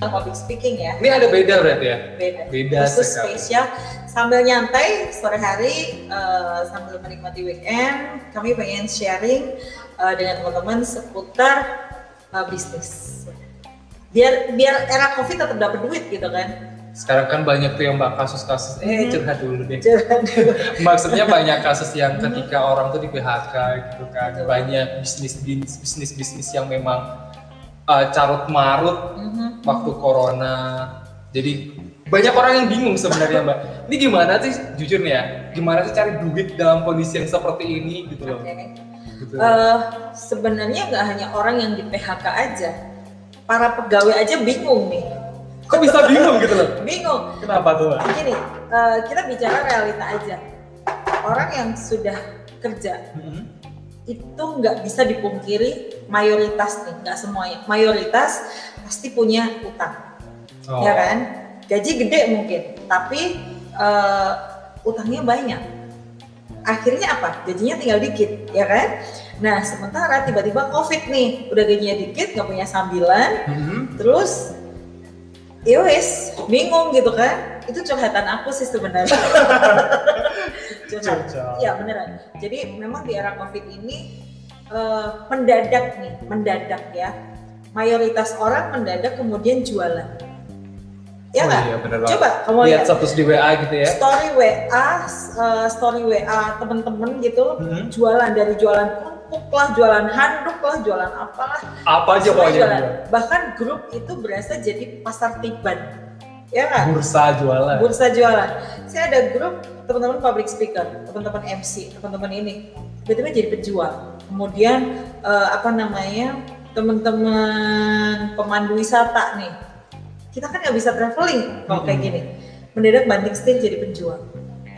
public speaking ya. Ini ada beda berarti ya? Beda. Beda Khusus sekali. spesial sambil nyantai sore hari eh, sambil menikmati weekend, kami pengen sharing eh, dengan teman-teman seputar eh, bisnis. Biar biar era covid tetap dapat duit gitu kan. Sekarang kan banyak tuh yang mbak kasus-kasus, eh Mhm. curhat dulu deh. Jangan Maksudnya banyak kasus yang ketika orang tuh di PHK gitu kan, Betul. banyak bisnis bisnis bisnis yang memang uh, carut marut Mhm. Waktu corona. Jadi banyak orang yang bingung sebenarnya mbak. Ini gimana sih jujur nih ya? Gimana sih cari duit dalam kondisi yang seperti ini gitu loh? Oke. Gitu. Eh, sebenarnya nggak hanya orang yang di PHK aja, para pegawai aja bingung nih. Kok bisa bingung gitu loh? Bingung. Kenapa tuh mbak? Gini, eh, kita bicara realita aja. Orang yang sudah kerja Mhm. itu nggak bisa dipungkiri mayoritas nih, nggak semuanya. Mayoritas pasti punya utang, Oh. ya kan? Gaji gede mungkin, tapi eh, utangnya banyak. Akhirnya apa? Gajinya tinggal dikit, ya kan? Nah, sementara tiba-tiba COVID nih, udah gajinya dikit, nggak punya sambilan, Mhm. terus ya wes bingung gitu kan itu curhatan aku sih sebenarnya Curhat. Ya beneran jadi memang di era covid ini eh, mendadak nih mendadak ya mayoritas orang mendadak kemudian jualan ya Oh nggak iya, bener banget. coba kamu Lihat lihat status di WA gitu ya. story WA eh, story WA temen-temen gitu Mhm. jualan dari jualan kerupuk lah jualan handuk lah jualan apalah Apa aja pokoknya. jualan. Bahkan grup itu berasa jadi pasar tiban. Ya kan? Bursa jualan. Bursa jualan. Saya ada grup teman-teman public speaker, teman-teman MC, teman-teman ini. Tiba-tiba jadi penjual. Kemudian eh, apa namanya? Teman-teman pemandu wisata nih. Kita kan nggak bisa traveling kalau kayak gini. Mendadak banting setir jadi penjual.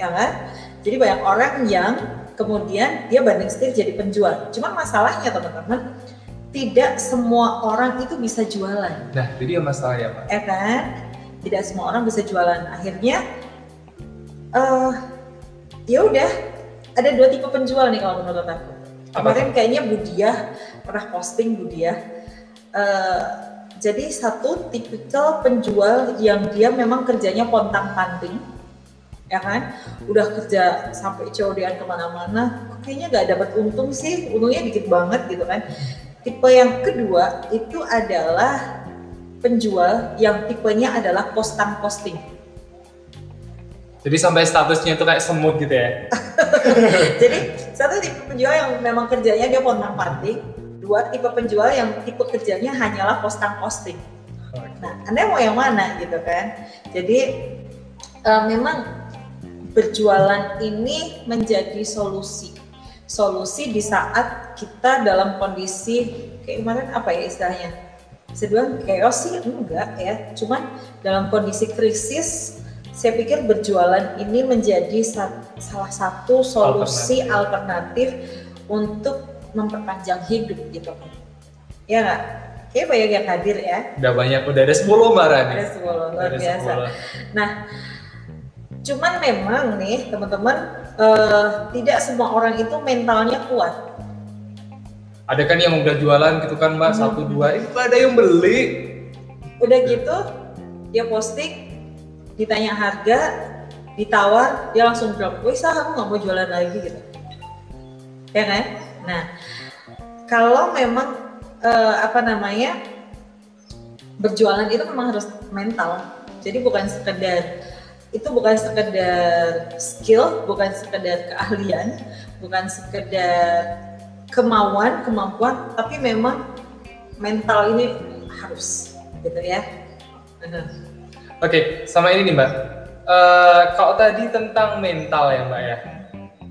Ya kan? Jadi banyak orang yang kemudian dia banding setir jadi penjual. Cuma masalahnya teman-teman, tidak semua orang itu bisa jualan, Nah, itu dia masalahnya pak. ya kan? Tidak semua orang bisa jualan. Akhirnya, eh ya udah, ada dua tipe penjual nih kalau menurut aku. Apa Kemarin kayaknya Budia pernah posting Budia. Eh, jadi satu tipikal penjual yang dia memang kerjanya pontang panting, ya kan? Udah kerja sampai COD-an ke mana-mana, kayaknya nggak dapat untung sih, untungnya dikit banget gitu kan. Tipe yang kedua itu adalah penjual yang tipenya adalah postan posting. Jadi sampai statusnya itu kayak semut gitu ya. Jadi satu tipe penjual yang memang kerjanya dia pontang panting, dua tipe penjual yang tipe kerjanya hanyalah postan posting. Nah, Anda mau yang mana gitu kan? Jadi eh, memang berjualan ini menjadi solusi. Solusi di saat kita dalam kondisi kayak kemarin apa ya istilahnya? Bisa bilang chaos sih enggak ya. Cuman dalam kondisi krisis saya pikir berjualan ini menjadi sa- salah satu solusi alternatif, untuk memperpanjang hidup gitu. Ya nggak? Kayak banyak yang hadir ya. Udah banyak, udah ada 10 mbak Ada 10 luar Ada biasa. 10. Nah, cuman memang nih teman-teman eh, tidak semua orang itu mentalnya kuat. Ada kan yang udah jualan gitu kan mbak, Hmm. satu dua, itu ada yang beli. Udah gitu dia posting, ditanya harga, ditawar, dia langsung drop. Wih sah aku nggak mau jualan lagi gitu. Ya kan? Nah, kalau memang eh, apa namanya berjualan itu memang harus mental. Jadi bukan sekedar itu bukan sekedar skill, bukan sekedar keahlian, bukan sekedar kemauan, kemampuan, tapi memang mental ini harus gitu ya. Benar. Oke, sama ini nih mbak. Eh, kalau tadi tentang mental ya mbak ya.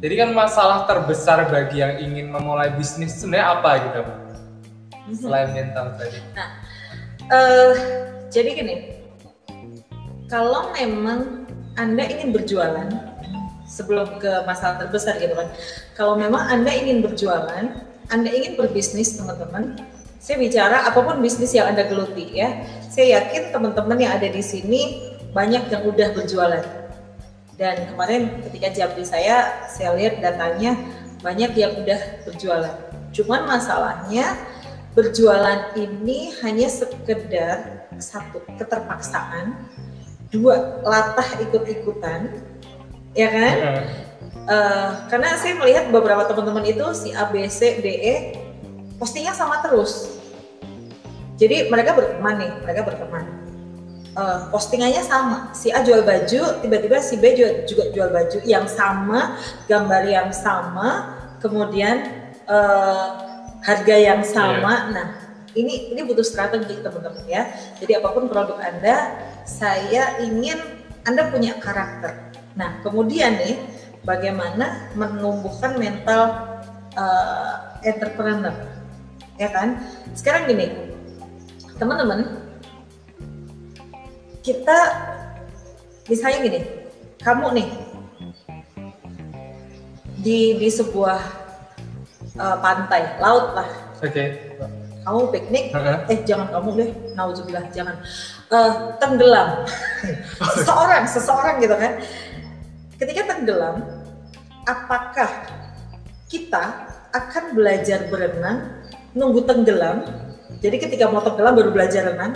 Jadi kan masalah terbesar bagi yang ingin memulai bisnis sebenarnya apa gitu mbak? Selain mental tadi. Eh, jadi gini, kalau memang anda ingin berjualan sebelum ke masalah terbesar gitu kan, kalau memang anda ingin berjualan, anda ingin berbisnis teman-teman, saya bicara apa pun bisnis yang anda geluti ya, saya yakin teman-teman yang ada di sini banyak yang udah berjualan. Dan kemarin ketika jambi saya, saya lihat datanya banyak yang udah berjualan. Cuman masalahnya berjualan ini hanya sekedar satu keterpaksaan, dua latah ikut-ikutan, ya kan? Uh, karena saya melihat beberapa teman-teman itu si A, B, C, D, E postingnya sama terus. Jadi mereka berteman nih, mereka berteman. Uh, postingannya sama, si A jual baju, tiba-tiba si B juga, juga jual baju yang sama, gambar yang sama, kemudian uh, harga yang sama. Yeah. Nah, ini ini butuh strategi teman-teman ya. Jadi apa pun produk Anda, saya ingin Anda punya karakter. Nah, kemudian nih bagaimana menumbuhkan mental uh, entrepreneur. Ya kan? Sekarang gini, teman-teman, kita misalnya gini, kamu nih di di sebuah uh, pantai, laut lah. Oke. Okay. Kamu piknik, uh -huh. eh jangan kamu deh, nauzubillah, jangan uh, tenggelam. seseorang, seseorang gitu kan. Ketika tenggelam, apakah kita akan belajar berenang nunggu tenggelam? Jadi ketika mau tenggelam baru belajar renang,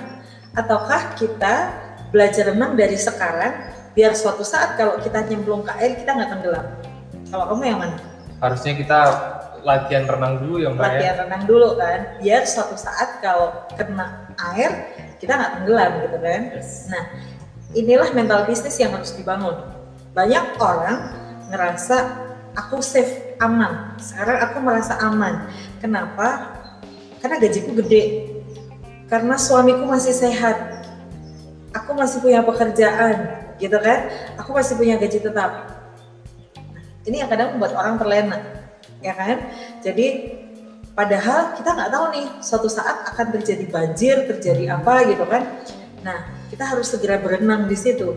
ataukah kita belajar renang dari sekarang biar suatu saat kalau kita nyemplung ke air kita nggak tenggelam? Kalau kamu yang mana? Harusnya kita latihan renang dulu ya mbak ya? latihan ya? renang dulu kan biar suatu saat kalau kena air kita nggak tenggelam gitu kan yes. nah inilah mental bisnis yang harus dibangun banyak orang ngerasa aku safe aman sekarang aku merasa aman kenapa karena gajiku gede karena suamiku masih sehat aku masih punya pekerjaan gitu kan aku masih punya gaji tetap nah, ini yang kadang membuat orang terlena ya kan? Jadi padahal kita nggak tahu nih suatu saat akan terjadi banjir, terjadi apa gitu kan? Nah kita harus segera berenang di situ.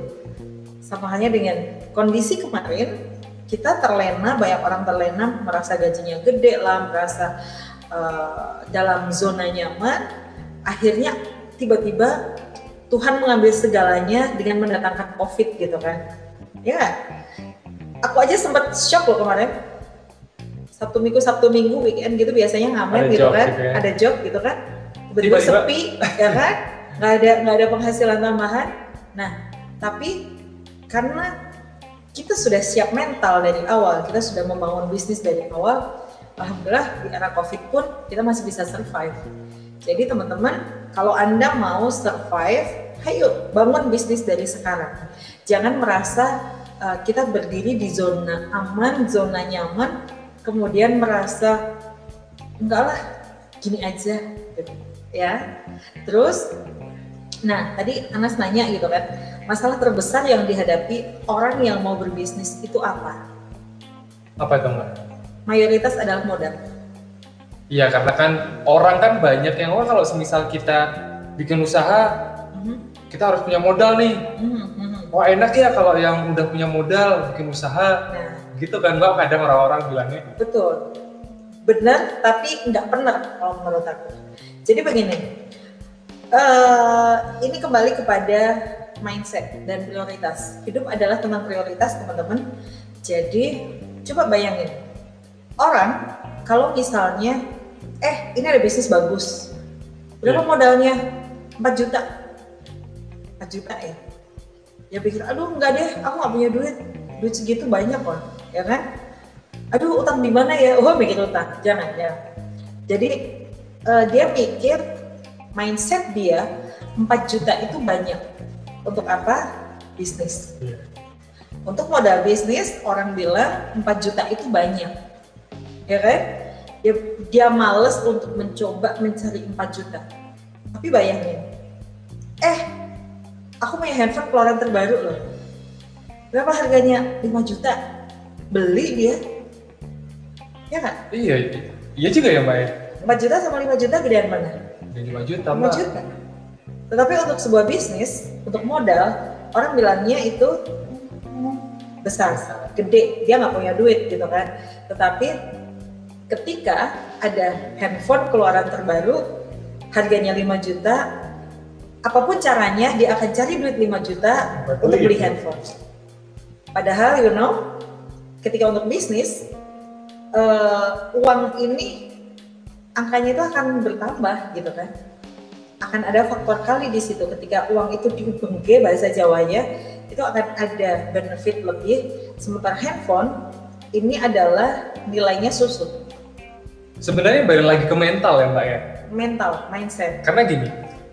Sama halnya dengan kondisi kemarin kita terlena, banyak orang terlena merasa gajinya gede lah, merasa uh, dalam zona nyaman, akhirnya tiba-tiba Tuhan mengambil segalanya dengan mendatangkan COVID gitu kan. Ya, aku aja sempat shock loh kemarin. Sabtu Minggu Sabtu Minggu weekend gitu biasanya ngamen gitu kan. gitu ya. ada job gitu kan. Tiba-tiba. sepi ya kan? Nggak ada nggak ada penghasilan tambahan. Nah tapi karena kita sudah siap mental dari awal kita sudah membangun bisnis dari awal alhamdulillah di era covid pun kita masih bisa survive. Jadi teman-teman kalau anda mau survive ayo bangun bisnis dari sekarang. Jangan merasa uh, kita berdiri di zona aman zona nyaman kemudian merasa enggak lah gini aja gitu ya. Terus nah tadi Anas nanya gitu kan masalah terbesar yang dihadapi orang yang mau berbisnis itu apa? Apa itu mbak mayoritas adalah modal. Iya karena kan orang kan banyak yang wah kalau semisal kita bikin usaha mm-hmm. kita harus punya modal nih. Mm-hmm. wah enak ya kalau yang udah punya modal bikin usaha. Nah. Gitu kan mbak kadang orang-orang bilangnya. Betul. Benar tapi nggak pernah kalau menurut aku. Jadi begini uh, ini kembali kepada mindset dan prioritas. Hidup adalah tentang prioritas teman-teman. Jadi coba bayangin orang kalau misalnya eh ini ada bisnis bagus. Berapa yeah. modalnya? 4 juta. 4 juta ya? Ya pikir aduh enggak deh aku nggak punya duit. Duit segitu banyak kok ya kan? Aduh utang di mana ya? Oh mikir utang. Jangan ya jadi uh, dia pikir mindset dia 4 juta itu banyak. Untuk apa? Bisnis. Yeah. untuk modal bisnis orang bilang 4 juta itu banyak ya kan? Dia, dia males untuk mencoba mencari 4 juta. Tapi bayangin. Eh aku punya handphone keluaran terbaru loh. Berapa harganya? 5 juta. Beli dia. Ya kan iya iya juga ya mbak ya. 4 juta sama 5 juta gedean mana? 5 juta 5 mbak. juta. Tetapi untuk sebuah bisnis untuk modal orang bilangnya itu besar, gede. Dia nggak punya duit gitu kan? Tetapi ketika ada handphone keluaran terbaru harganya 5 juta apa pun caranya dia akan cari duit 5 juta untuk beli handphone. Padahal you know, ketika untuk bisnis uh, uang ini angkanya itu akan bertambah gitu kan. Akan ada faktor kali di situ. Ketika uang itu diubengke bahasa Jawanya itu akan ada benefit lebih. Sementara handphone ini adalah nilainya susut Sebenarnya balik lagi ke mental ya mbak ya. mental mindset. Karena gini,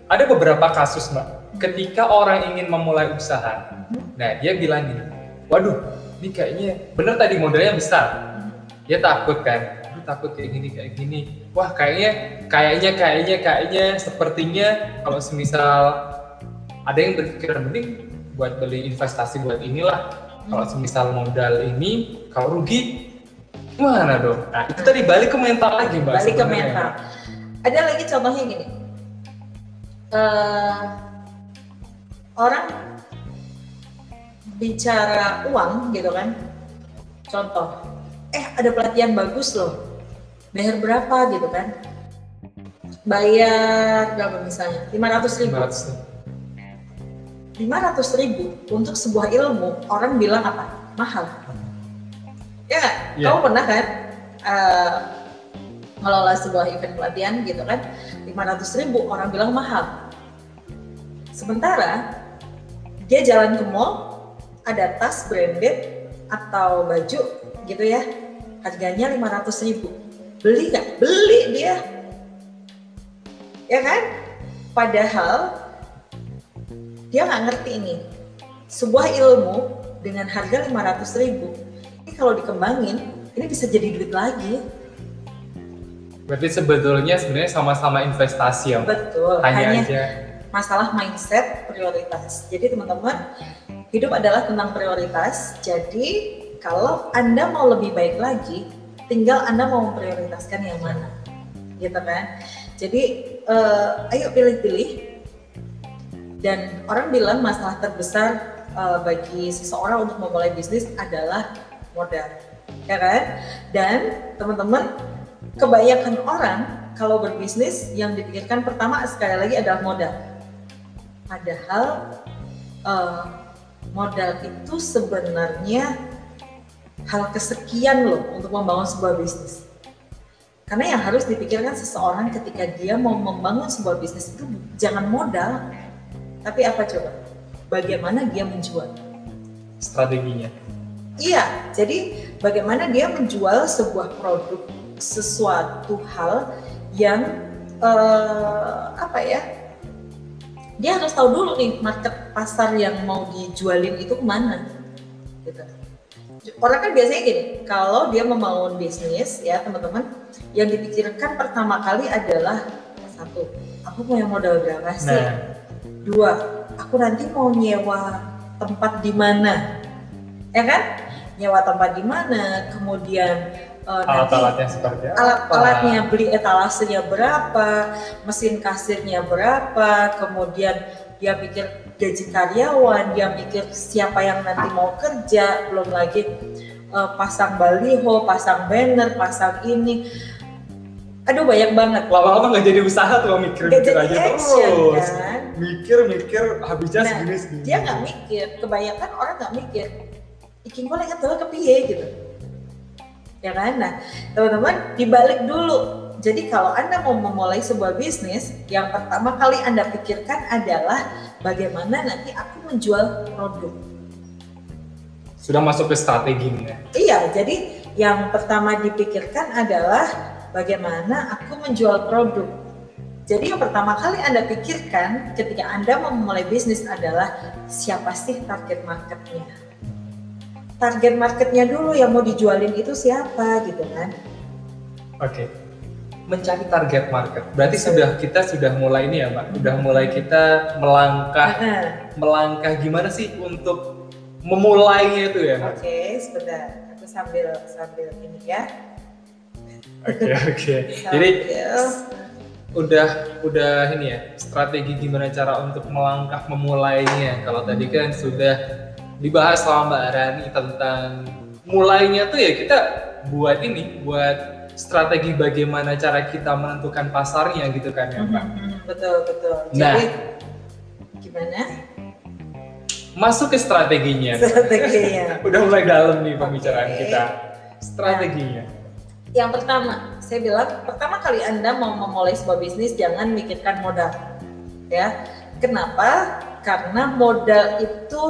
ada beberapa kasus mbak, ketika orang ingin memulai usaha, nah dia bilang gini, waduh, ini kayaknya bener tadi modalnya besar, dia takut kan, Aduh, takut kayak gini kayak gini, wah kayaknya, kayaknya, kayaknya, kayaknya, sepertinya kalau semisal ada yang berpikiran mending buat beli investasi buat inilah, kalau semisal modal ini, kalau rugi gimana dong? Nah. Itu tadi balik ke mental lagi mbak. balik ke mental. Ada lagi contohnya gini. Eh, orang bicara uang gitu kan. Contoh eh ada pelatihan bagus loh. Bayar berapa? gitu kan. Bayar berapa misalnya? 500 ribu. 500. 500 ribu untuk sebuah ilmu orang bilang apa? Mahal ya nggak Iya. kamu pernah kan eh, ngelola sebuah event pelatihan gitu kan? 500 ribu orang bilang mahal. Sementara dia jalan ke mall ada tas branded atau baju gitu ya. Harganya 500 ribu. Beli nggak? Beli dia. Ya kan? Padahal dia nggak ngerti ini. Sebuah ilmu dengan harga 500 ribu kalau dikembangin ini bisa jadi duit lagi Berarti sebetulnya sebenarnya sama-sama investasi ya, betul hanya, hanya aja masalah mindset prioritas. Jadi teman-teman, hidup adalah tentang prioritas. Jadi kalau Anda mau lebih baik lagi, tinggal Anda mau memprioritaskan yang mana. Gitu kan? Jadi eh, ayo pilih-pilih. Dan orang bilang masalah terbesar eh, bagi seseorang untuk memulai bisnis adalah modal. Ya kan? Dan teman-teman, kebanyakan orang kalau berbisnis yang dipikirkan pertama sekali lagi adalah modal. Padahal eh, modal itu sebenarnya hal kesekian loh untuk membangun sebuah bisnis. Karena yang harus dipikirkan seseorang ketika dia mau membangun sebuah bisnis itu jangan modal, tapi apa coba? Bagaimana dia menjual? strateginya. Iya, jadi bagaimana dia menjual sebuah produk, sesuatu hal yang eh, apa ya? Dia harus tahu dulu nih market pasar yang mau dijualin itu ke mana. Gitu. Orang kan biasanya gini, kalau dia membangun bisnis ya teman-teman, yang dipikirkan pertama kali adalah satu, aku punya modal berapa sih? Nah, Dua, aku nanti mau nyewa tempat di mana? Ya kan? Nyewa tempat di mana? Kemudian nanti alat-alatnya seperti apa? alat-alatnya beli etalasenya berapa, mesin kasirnya berapa, kemudian dia pikir gaji karyawan, dia pikir siapa yang nanti mau kerja, belum lagi eh, pasang baliho, pasang banner, pasang ini. Aduh banyak banget. Lama-lama nggak jadi usaha tuh mikir-mikir Nggak jadi aja action, terus. kan? Mikir-mikir habisnya Nah, segini segini. dia nggak mikir kebanyakan orang nggak mikir iking gue lagi ke piye gitu. Ya kan? Nah teman-teman dibalik dulu. Jadi kalau anda mau memulai sebuah bisnis yang pertama kali anda pikirkan adalah bagaimana nanti aku menjual produk. Sudah masuk ke strategi ya. iya jadi yang pertama dipikirkan adalah bagaimana aku menjual produk. Jadi yang pertama kali Anda pikirkan ketika Anda mau memulai bisnis adalah siapa sih target marketnya. Target marketnya dulu yang mau dijualin itu siapa gitu kan. Oke. Mencari target market. Berarti sudah kita sudah mulai ini ya, Mbak. Sudah mulai kita melangkah Nah, melangkah gimana sih untuk memulainya itu ya? Oke, sebentar. Aku sambil sambil ini ya. Oke, oke. Jadi Sambil- udah udah ini ya strategi gimana cara untuk melangkah memulainya kalau tadi kan sudah dibahas sama Mbak Rani tentang mulainya tuh ya kita buat ini buat strategi bagaimana cara kita menentukan pasarnya gitu kan ya Mbak Mhm, betul betul. Nah. Jadi gimana masuk ke strateginya strateginya? udah mulai dalam nih pembicaraan Oke. kita strateginya Yang pertama, saya bilang pertama kali Anda mau memulai sebuah bisnis jangan mikirkan modal. Ya. Kenapa? Karena modal itu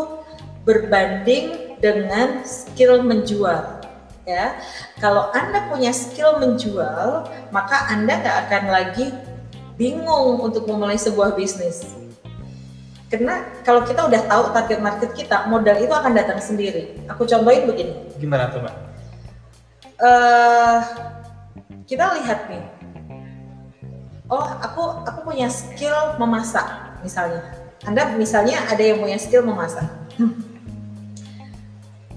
berbanding dengan skill menjual. Ya, kalau Anda punya skill menjual, maka Anda nggak akan lagi bingung untuk memulai sebuah bisnis. Karena kalau kita udah tahu target market kita, modal itu akan datang sendiri. Aku contohin begini. Gimana tuh, Mbak? Uh, kita lihat nih. Oh, aku aku punya skill memasak misalnya. Anda misalnya ada yang punya skill memasak.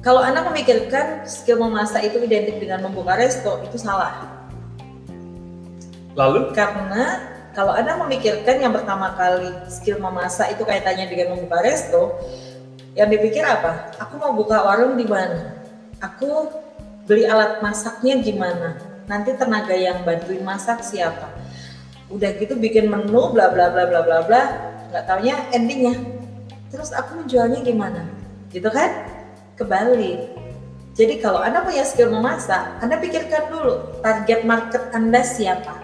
Kalau Anda memikirkan skill memasak itu identik dengan membuka resto, itu salah. Lalu? Karena kalau Anda memikirkan yang pertama kali skill memasak itu kaitannya dengan membuka resto, yang dipikir apa? Aku mau buka warung di mana? Aku beli alat masaknya gimana? Nanti tenaga yang bantuin masak siapa? Udah gitu bikin menu bla bla bla bla bla bla, nggak taunya endingnya. Terus aku menjualnya gimana? Gitu kan? Kebalik. Jadi kalau Anda punya skill memasak, Anda pikirkan dulu target market Anda siapa.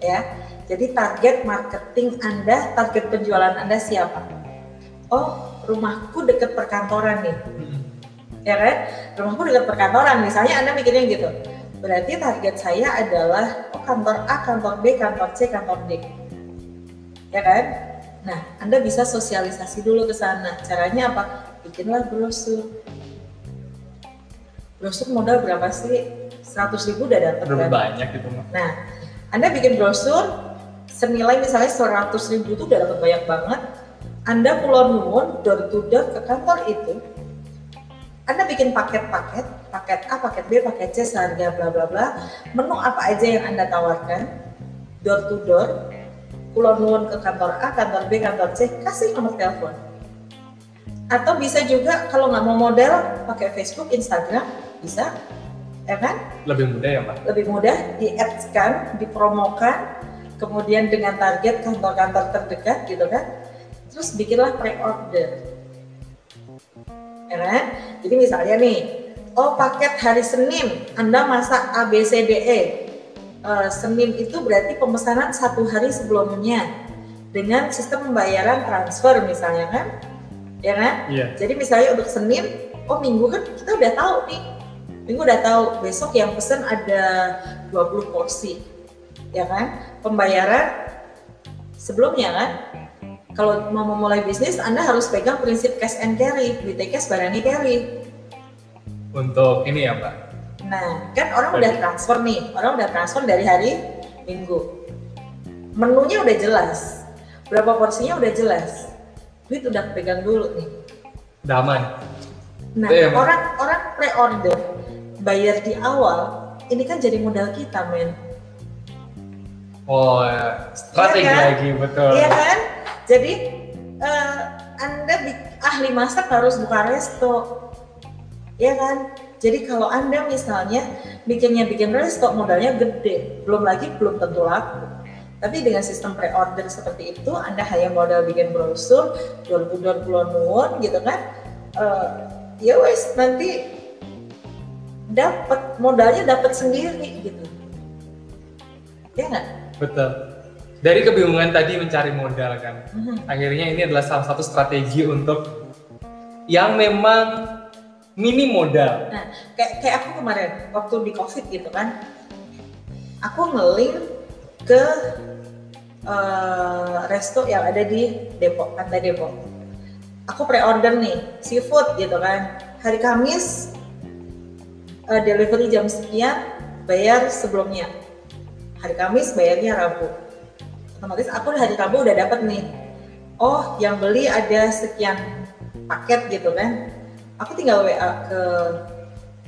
Ya jadi target marketing Anda, target penjualan Anda siapa? Oh, rumahku dekat perkantoran nih. Ya kan? Rumahku dekat perkantoran. Misalnya Anda mikirnya gitu. Berarti target saya adalah oh, kantor A, kantor B, kantor C, kantor D. Ya kan? Nah, Anda bisa sosialisasi dulu ke sana. Caranya apa? Bikinlah brosur. Brosur modal berapa sih? 100 ribu udah dapat kan? banyak gitu. Nah, Anda bikin brosur, senilai misalnya 100 ribu itu udah dapat banyak banget anda pulau nuwun door to door ke kantor itu anda bikin paket-paket paket A, paket B, paket C seharga bla bla bla menu apa aja yang anda tawarkan door to door pulau nuwun ke kantor A, kantor B, kantor C kasih nomor telepon atau bisa juga kalau nggak mau model pakai Facebook, Instagram bisa. Ya kan? Lebih mudah ya Mbak? Lebih mudah, di-ads-kan, dipromokan, kemudian dengan target kantor-kantor terdekat gitu kan. Terus bikinlah pre-order. Ya kan? Jadi misalnya nih oh paket hari Senin Anda masak ABCDE uh, Senin itu berarti pemesanan satu hari sebelumnya dengan sistem pembayaran transfer misalnya kan ya kan? Yeah. jadi misalnya untuk Senin oh minggu kan kita udah tahu nih. Minggu udah tahu besok yang pesen ada 20 porsi. Ya kan? Pembayaran sebelumnya kan? Kalau mau memulai bisnis Anda harus pegang prinsip cash and carry. Duit cash barangnya carry. Untuk ini ya Mbak nah kan orang udah transfer nih. Orang udah transfer dari hari minggu. Menunya udah jelas. Berapa porsinya udah jelas duit udah pegang dulu nih udah aman nah ya, orang orang pre-order bayar di awal ini kan jadi modal kita men Oh, ya. strategi ya kan? lagi betul. Iya kan? Jadi uh, Anda ahli masak harus buka resto. Iya kan? Jadi kalau Anda misalnya bikinnya bikin resto modalnya gede, belum lagi belum tentu laku. Tapi dengan sistem pre-order seperti itu, Anda hanya modal bikin brosur, jual bulan bulan nuwun gitu kan. Uh, ya wes nanti dapat modalnya dapat sendiri gitu. Ya nggak? Betul. Dari kebingungan tadi mencari modal kan, hmm. akhirnya ini adalah salah satu strategi untuk yang memang mini modal. Nah, kayak kayak aku kemarin waktu di covid gitu kan, aku ngelink ke uh, resto yang ada di Depok, Pantai Depok. Aku pre-order nih seafood gitu kan, hari Kamis uh, delivery jam sekian, bayar sebelumnya. Hari Kamis bayarnya Rabu. Otomatis aku hari Rabu udah dapat nih. Oh yang beli ada sekian paket gitu kan. Aku tinggal WA ke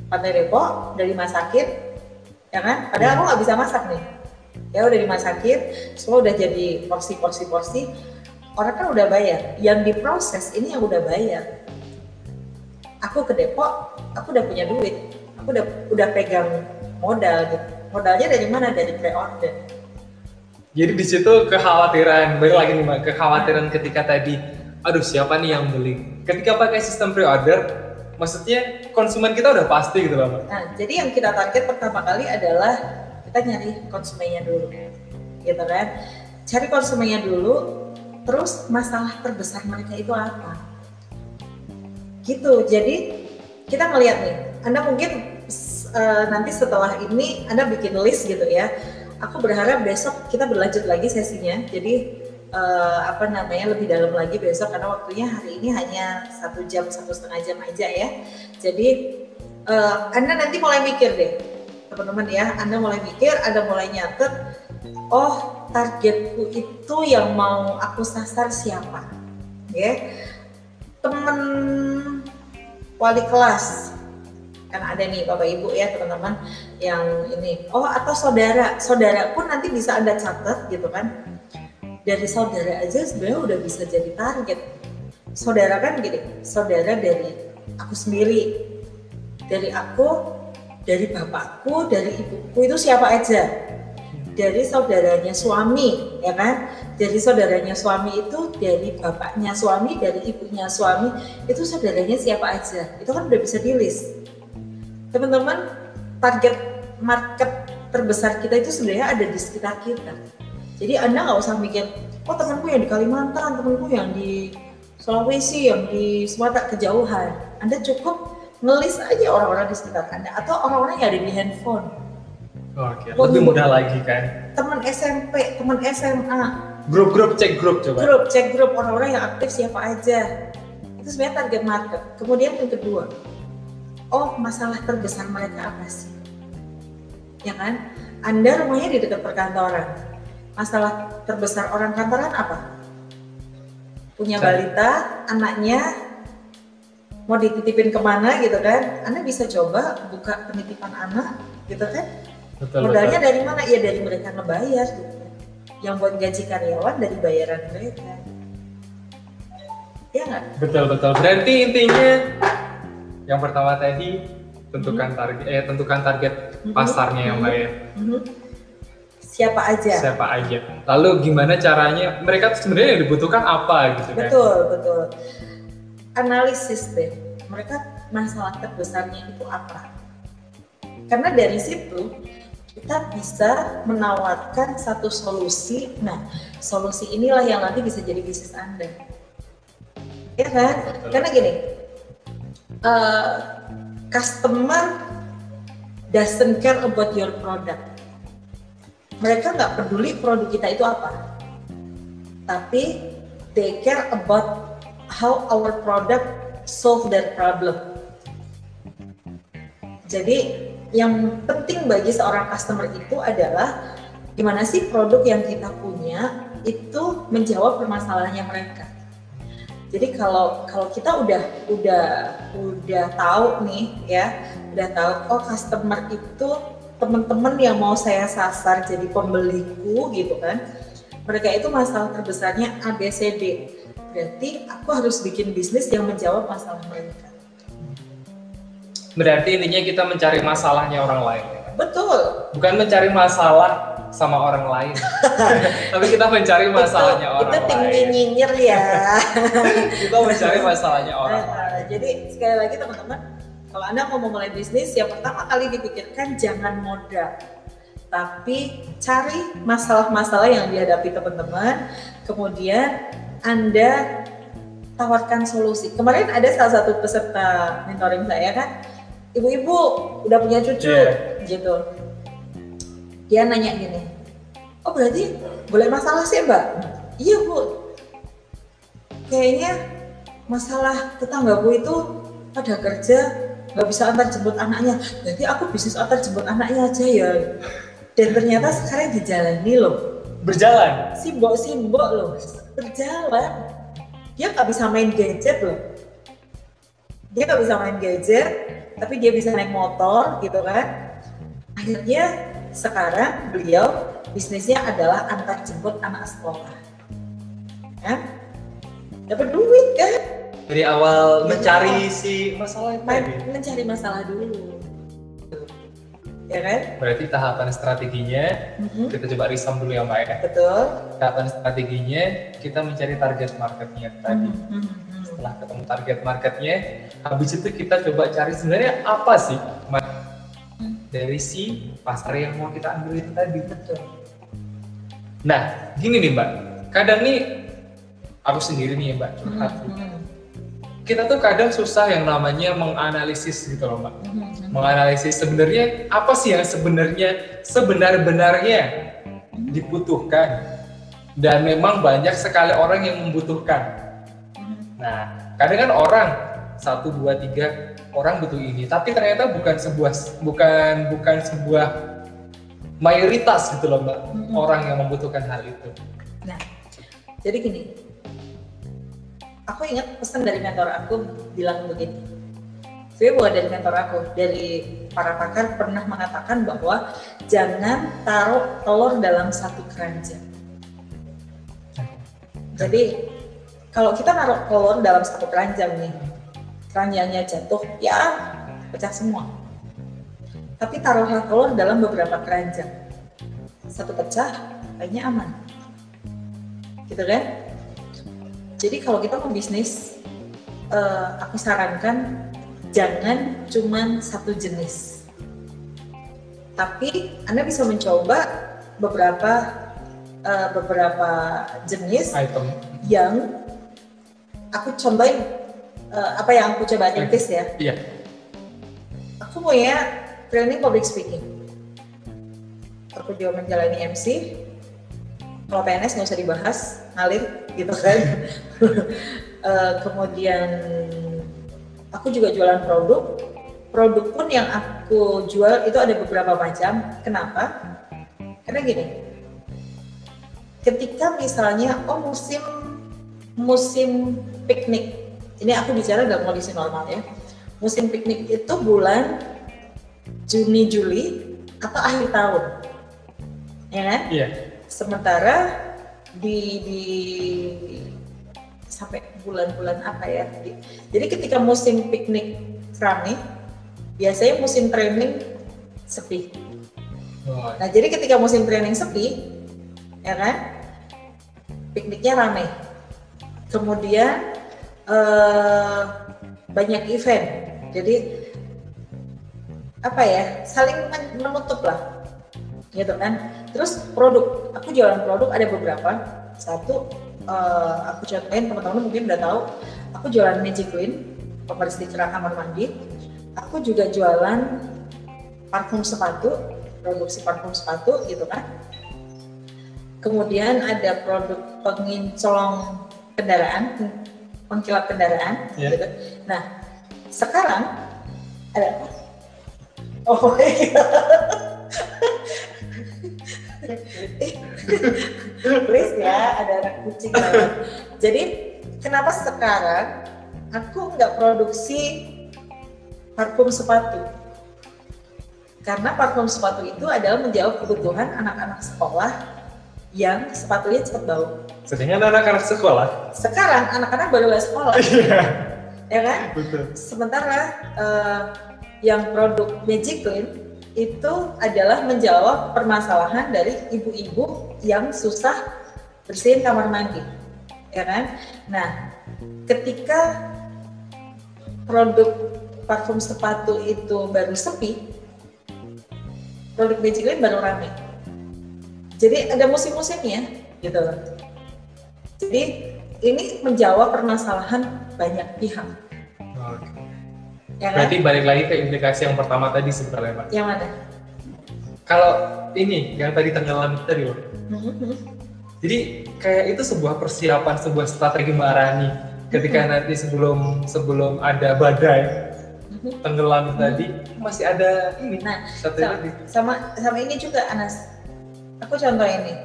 Pantai Depok dari masakin ya kan? Padahal aku nggak bisa masak nih ya udah dimasakin semua udah jadi porsi-porsi porsi orang kan udah bayar. Yang diproses ini yang udah bayar. Aku ke Depok aku udah punya duit. Aku udah udah pegang modal gitu. Modalnya dari mana? Dari pre-order. Jadi di situ kekhawatiran balik lagi nih mbak. Kekhawatiran ketika tadi aduh siapa nih yang beli? Ketika pakai sistem pre-order maksudnya konsumen kita udah pasti gitu loh nah jadi yang kita target pertama kali adalah kita nyari konsumennya dulu gitu kan? Cari konsumennya dulu terus masalah terbesar mereka itu apa? Gitu. Jadi kita ngeliat nih anda mungkin uh, nanti setelah ini anda bikin list gitu ya. Aku berharap besok kita berlanjut lagi sesinya. Jadi uh, apa namanya lebih dalam lagi besok karena waktunya hari ini hanya satu jam satu setengah jam aja ya. Jadi uh, anda nanti mulai mikir deh teman-teman ya. Anda mulai mikir anda mulai nyatet oh targetku itu yang mau aku sasar siapa? Ya. Teman wali kelas. Kan ada nih bapak ibu ya teman-teman yang ini oh atau saudara? Saudara pun nanti bisa anda catat gitu kan. Dari saudara aja sebenarnya udah bisa jadi target. Saudara kan gini saudara dari aku sendiri dari aku dari bapakku dari ibuku itu siapa aja? Dari saudaranya suami ya kan? Dari saudaranya suami itu dari bapaknya suami dari ibunya suami itu saudaranya siapa aja? Itu kan udah bisa di list teman-teman target market terbesar kita itu sebenarnya ada di sekitar kita. Jadi Anda nggak usah mikir, oh temanku yang di Kalimantan, temanku yang di Sulawesi, yang di Sumatera kejauhan. Anda cukup ngelis aja orang-orang di sekitar Anda atau orang-orang yang ada di handphone. Oke, lebih mudah lagi kan. Teman SMP, teman SMA. Grup-grup cek grup coba. Grup cek grup orang-orang yang aktif siapa aja. Itu sebenarnya target market. Kemudian yang kedua, oh masalah terbesar mereka apa sih? Ya kan? Anda rumahnya di dekat perkantoran masalah terbesar orang kantoran apa? Punya balita, anaknya mau dititipin ke mana gitu kan? Anda bisa coba buka penitipan anak gitu kan? Betul, Modalnya betul. dari mana? Ya dari mereka ngebayar gitu kan. Yang buat gaji karyawan dari bayaran mereka. Ya nggak? Betul betul. Berarti intinya yang pertama tadi tentukan hmm. target eh tentukan target hmm. pasarnya yang bayar. Hmm siapa aja. Siapa aja. Lalu gimana caranya? Mereka sebenarnya yang dibutuhkan apa gitu kan? Betul, betul. Analisis deh. Mereka masalah terbesarnya itu apa? Karena dari situ kita bisa menawarkan satu solusi. Nah, solusi inilah yang nanti bisa jadi bisnis Anda. Ya kan? Karena gini, uh, customer doesn't care about your product mereka nggak peduli produk kita itu apa tapi they care about how our product solve their problem. Jadi yang penting bagi seorang customer itu adalah gimana sih produk yang kita punya itu menjawab permasalahannya mereka. Jadi kalau kalau kita udah udah udah tahu nih ya udah tahu oh customer itu teman-teman yang mau saya sasar jadi pembeliku gitu kan mereka itu masalah terbesarnya ABCD berarti aku harus bikin bisnis yang menjawab masalah mereka. Berarti intinya kita mencari masalahnya orang lain betul. Bukan mencari masalah sama orang lain. Tapi kita mencari masalahnya itu, orang itu tim lain. nyinyir ya. Kita mencari masalahnya orang nah, lain. jadi sekali lagi teman-teman kalau Anda mau memulai bisnis, yang pertama kali dipikirkan jangan modal. Tapi cari masalah-masalah yang dihadapi teman-teman, kemudian Anda tawarkan solusi. Kemarin ada salah satu peserta mentoring saya kan, ibu-ibu udah punya cucu yeah. gitu. Dia nanya gini, oh berarti boleh masalah sih mbak? Iya bu, kayaknya masalah tetanggaku itu pada kerja nggak bisa antar jemput anaknya jadi aku bisnis antar jemput anaknya aja ya dan ternyata sekarang dijalani loh berjalan simbok simbok loh berjalan. Dia nggak bisa main gadget loh. Dia nggak bisa main gadget tapi dia bisa naik motor gitu kan. Akhirnya sekarang beliau bisnisnya adalah antar jemput anak sekolah. Kan? Dapat duit kan? Dari awal mencari si masalah itu Men mencari masalah dulu ya kan berarti tahapan strateginya mm-hmm. kita coba risam dulu ya mbak ya betul tahapan strateginya kita mencari target marketnya tadi mm-hmm. setelah ketemu target marketnya habis itu kita coba cari sebenarnya apa sih dari si pasar yang mau kita ambil itu tadi. betul Nah, gini nih Mbak, kadang nih aku sendiri nih ya Mbak curhat. Hmm, Kita tuh kadang susah yang namanya menganalisis gitu loh Mbak. Menganalisis sebenarnya apa sih yang sebenarnya sebenar-benarnya dibutuhkan dan memang banyak sekali orang yang membutuhkan. Nah, kadang kan orang satu dua tiga orang butuh ini, tapi ternyata bukan sebuah bukan bukan sebuah mayoritas gitu loh mbak orang yang membutuhkan hal itu. Nah, jadi gini, aku ingat pesan dari mentor aku bilang begini. Sebenarnya bukan dari mentor aku, dari para pakar pernah mengatakan bahwa jangan taruh telur dalam satu keranjang. Jadi kalau kita naruh telur dalam satu keranjang nih, keranjangnya jatuh, ya pecah semua. Tapi taruhlah telur dalam beberapa keranjang. Satu pecah, lainnya aman gitu kan? Jadi kalau kita mau bisnis, eh, aku sarankan jangan cuman satu jenis, tapi anda bisa mencoba beberapa eh, beberapa jenis Item. yang aku contohin eh, apa yang aku coba rintis ya. Iya. Aku punya training public speaking. Aku juga menjalani MC. Kalau PNS nggak usah dibahas, ngalir gitu kan. Eh, kemudian aku juga jualan produk. Produk pun yang aku jual itu ada beberapa macam. Kenapa? Karena gini, ketika misalnya oh musim musim piknik, ini aku bicara dalam kondisi normal ya. Musim piknik itu bulan Juni Juli atau akhir tahun, ya kan? Iya. Sementara di di sampai bulan-bulan apa ya? Di- jadi ketika musim piknik rame, biasanya musim training sepi. Nah, jadi ketika musim training sepi, ya kan, pikniknya rame. Kemudian eh, banyak event, jadi apa ya, saling men- menutup lah, gitu kan. Terus produk, aku jualan produk ada beberapa. Satu, eh, aku contohin teman-teman mungkin udah tahu, aku jualan Magic Clean, pembersih cerah kamar mandi. Aku juga jualan parfum sepatu, produksi parfum sepatu gitu kan. Kemudian ada produk pengincolong kendaraan, pengkilap kendaraan Iya. gitu. Nah, sekarang ada apa? Oh iya. Please ya, ada anak kucing lewat. Jadi, kenapa sekarang aku nggak produksi parfum sepatu? Karena parfum sepatu itu adalah menjawab kebutuhan anak-anak sekolah yang sepatunya cepat bau. sedangkan anak-anak sekolah. Sekarang anak-anak baru nggak sekolah, Iya. ya kan? Betul. Sementara eh, yang produk Magic Clean itu adalah menjawab permasalahan dari ibu-ibu yang susah bersihin kamar mandi, ya kan? Nah, ketika produk parfum sepatu itu baru sepi, produk Magic baru rame. Jadi ada musim-musimnya, gitu. Jadi ini menjawab permasalahan banyak pihak. Ya kan? Berarti balik lagi ke implikasi yang pertama tadi sebenarnya Pak. Yang mana? Kalau ini yang tadi tenggelam itu tadi loh. Mhm. Jadi kayak itu sebuah persiapan, sebuah strategi Mbak Rani ketika nanti sebelum sebelum ada badai Mhm. tenggelam tadi masih ada ini Nah, satu sama, sama sama ini juga Anas. Aku contoh ini.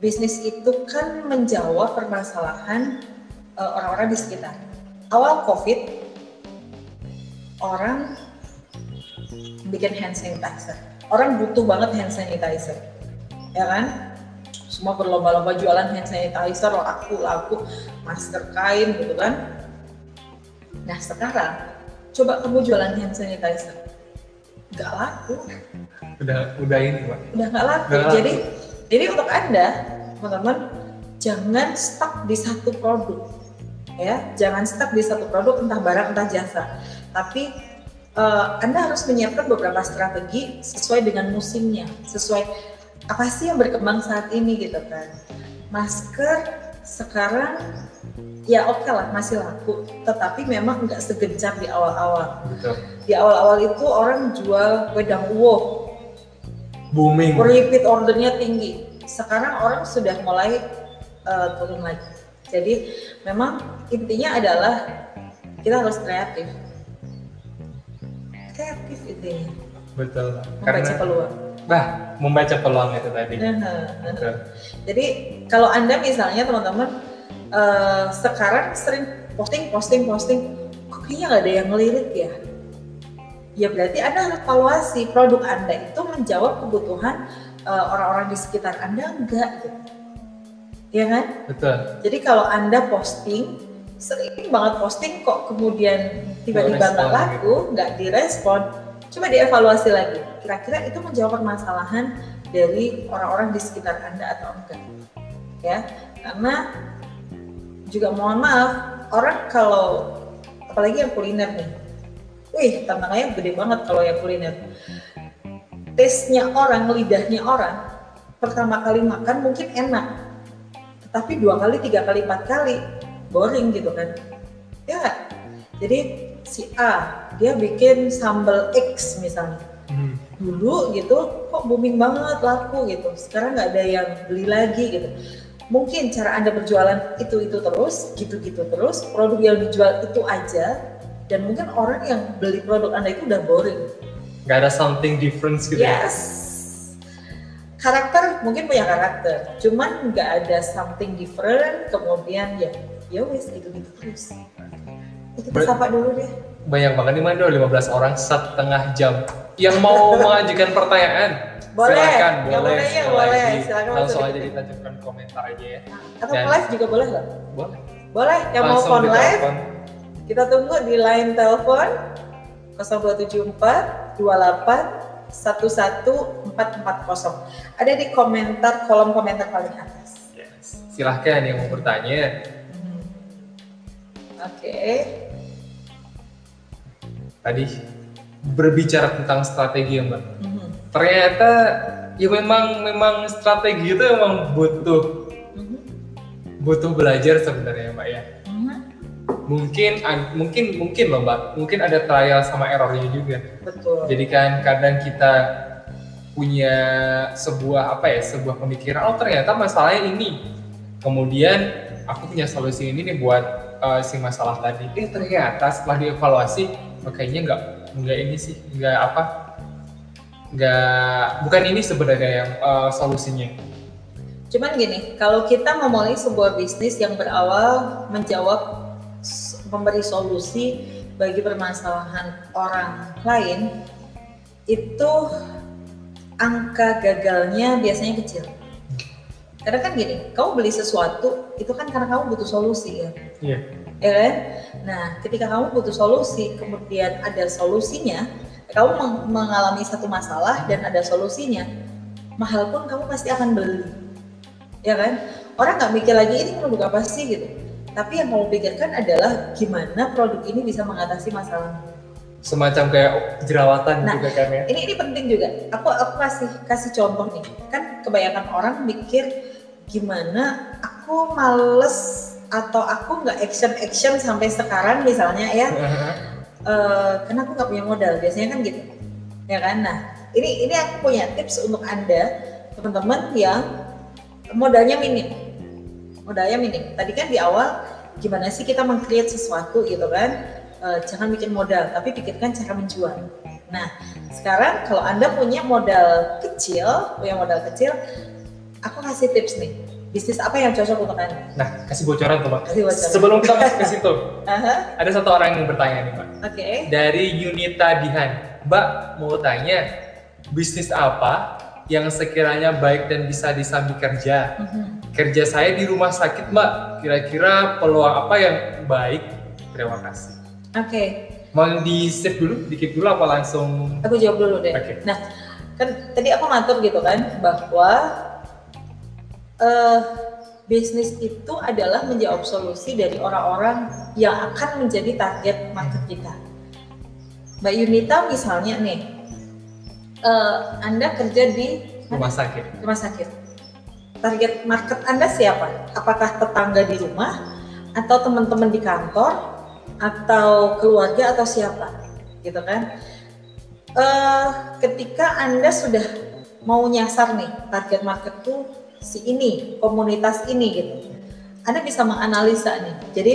Bisnis itu kan menjawab permasalahan eh, orang-orang di sekitar. Awal Covid orang bikin hand sanitizer. Orang butuh banget hand sanitizer. Ya kan? Semua berlomba-lomba jualan hand sanitizer, laku, laku, masker kain gitu kan. Nah sekarang, coba kamu jualan hand sanitizer. Nggak laku, Udah udah ini Pak. udah nggak laku. Laku. Jadi, jadi untuk anda, teman-teman, jangan stuck di satu produk, ya. Jangan stuck di satu produk, entah barang entah jasa. Tapi uh, Anda harus menyiapkan beberapa strategi sesuai dengan musimnya, sesuai apa sih yang berkembang saat ini gitu kan. Masker sekarang ya oke okay lah masih laku, tetapi memang nggak segencar di awal-awal. Di awal-awal itu orang jual wedang uwo, booming, repeat ordernya tinggi. Sekarang orang sudah mulai uh, turun lagi. Jadi memang intinya adalah kita harus kreatif kreatif itu ya. Betul. Membaca Karena, peluang. Bah, membaca peluang itu tadi. Betul. Jadi kalau anda misalnya teman-teman uh, sekarang sering posting, posting, posting, kok kayaknya nggak ada yang ngelirik ya? Ya berarti anda harus evaluasi produk anda itu menjawab kebutuhan uh, orang-orang di sekitar anda enggak gitu. Ya kan? Betul. Jadi kalau anda posting sering banget posting kok kemudian tiba-tiba nggak laku, gitu. nggak direspon, coba dievaluasi lagi. Kira-kira itu menjawab permasalahan dari orang-orang di sekitar anda atau enggak? Ya, karena juga mohon maaf orang kalau apalagi yang kuliner nih, wih tantangannya gede banget kalau yang kuliner. Tesnya orang, lidahnya orang, pertama kali makan mungkin enak, tapi dua kali, tiga kali, empat kali boring gitu kan. Ya jadi si A dia bikin sambal X misalnya. Hmm. dulu gitu kok booming banget laku gitu. Sekarang nggak ada yang beli lagi gitu. Mungkin cara anda berjualan itu itu terus gitu gitu terus produk yang dijual itu aja dan mungkin orang yang beli produk anda itu udah boring. Nggak ada something different gitu ya? yes. Karakter mungkin punya karakter cuman nggak ada something different kemudian ya ya wes gitu gitu terus. Kita Ber sapa dulu deh. Banyak banget nih Mando. 15 orang setengah jam. Yang mau mengajukan pertanyaan boleh. silakan. Boleh boleh ya boleh. silakan langsung aja ditajukan komentar aja ya atau Dan, live juga boleh nggak boleh. Boleh. Yang langsung mau phone live kita tunggu di line telepon 0274 28 11440 ada di komentar kolom komentar paling atas. Yes. silahkan yang mau bertanya Oke. Okay. Tadi berbicara tentang strategi ya mbak. Mm-hmm. Ternyata ya memang memang strategi itu memang butuh mm-hmm. butuh belajar sebenarnya mbak ya. Mm-hmm. Mungkin mungkin mungkin loh mbak. Mungkin ada trial sama errornya juga. Betul. Jadi kan kadang kita punya sebuah apa ya sebuah pemikiran oh ternyata masalahnya ini kemudian aku punya solusi ini nih buat uh, masalah tadi. Eh ternyata setelah dievaluasi oh, kayaknya nggak nggak ini sih nggak apa nggak bukan ini sebenarnya yang uh, solusinya. Cuman gini kalau kita memulai sebuah bisnis yang berawal menjawab memberi solusi bagi permasalahan orang lain itu angka gagalnya biasanya kecil karena kan gini, kamu beli sesuatu itu kan karena kamu butuh solusi ya. Iya. Ya kan? Nah, ketika kamu butuh solusi, kemudian ada solusinya, kamu mengalami satu masalah dan ada solusinya, mahal pun kamu pasti akan beli. Ya kan? Orang nggak mikir lagi ini produk apa sih gitu. Tapi yang kamu pikirkan adalah gimana produk ini bisa mengatasi masalah semacam kayak jerawatan nah, juga kan ya. Ini ini penting juga. Aku aku kasih kasih contoh nih. Kan kebanyakan orang mikir gimana aku males atau aku nggak action action sampai sekarang misalnya ya. uh, karena aku nggak punya modal. Biasanya kan gitu. Ya kan? Nah, ini ini aku punya tips untuk Anda teman-teman yang modalnya minim. Modalnya minim. Tadi kan di awal gimana sih kita meng-create sesuatu gitu kan? uh, jangan bikin modal, tapi pikirkan cara menjual. Nah, sekarang kalau Anda punya modal kecil, punya modal kecil, aku kasih tips nih. Bisnis apa yang cocok untuk Anda? Nah, kasih bocoran tuh, Pak. Kasih bocoran. Sebelum kita masuk ke situ, uh-huh. ada satu orang yang bertanya nih, Pak. Oke. Okay. Dari Yunita Dihan. Mbak, mau tanya, bisnis apa yang sekiranya baik dan bisa disambi kerja? Uh-huh. Kerja saya di rumah sakit, Mbak. Kira-kira peluang apa yang baik? Terima kasih. Oke. Okay. Mau di save dulu, dikit dulu apa langsung? Aku jawab dulu deh. Okay. Nah, kan tadi aku ngatur gitu kan bahwa uh, bisnis itu adalah menjawab solusi dari orang-orang yang akan menjadi target market kita. Mbak Yunita misalnya nih, uh, Anda kerja di rumah sakit. Rumah sakit. Target market Anda siapa? Apakah tetangga di rumah atau teman-teman di kantor atau keluarga atau siapa? Gitu kan? Uh, ketika Anda sudah mau nyasar nih target market tuh si ini, komunitas ini gitu. Anda bisa menganalisa nih. Jadi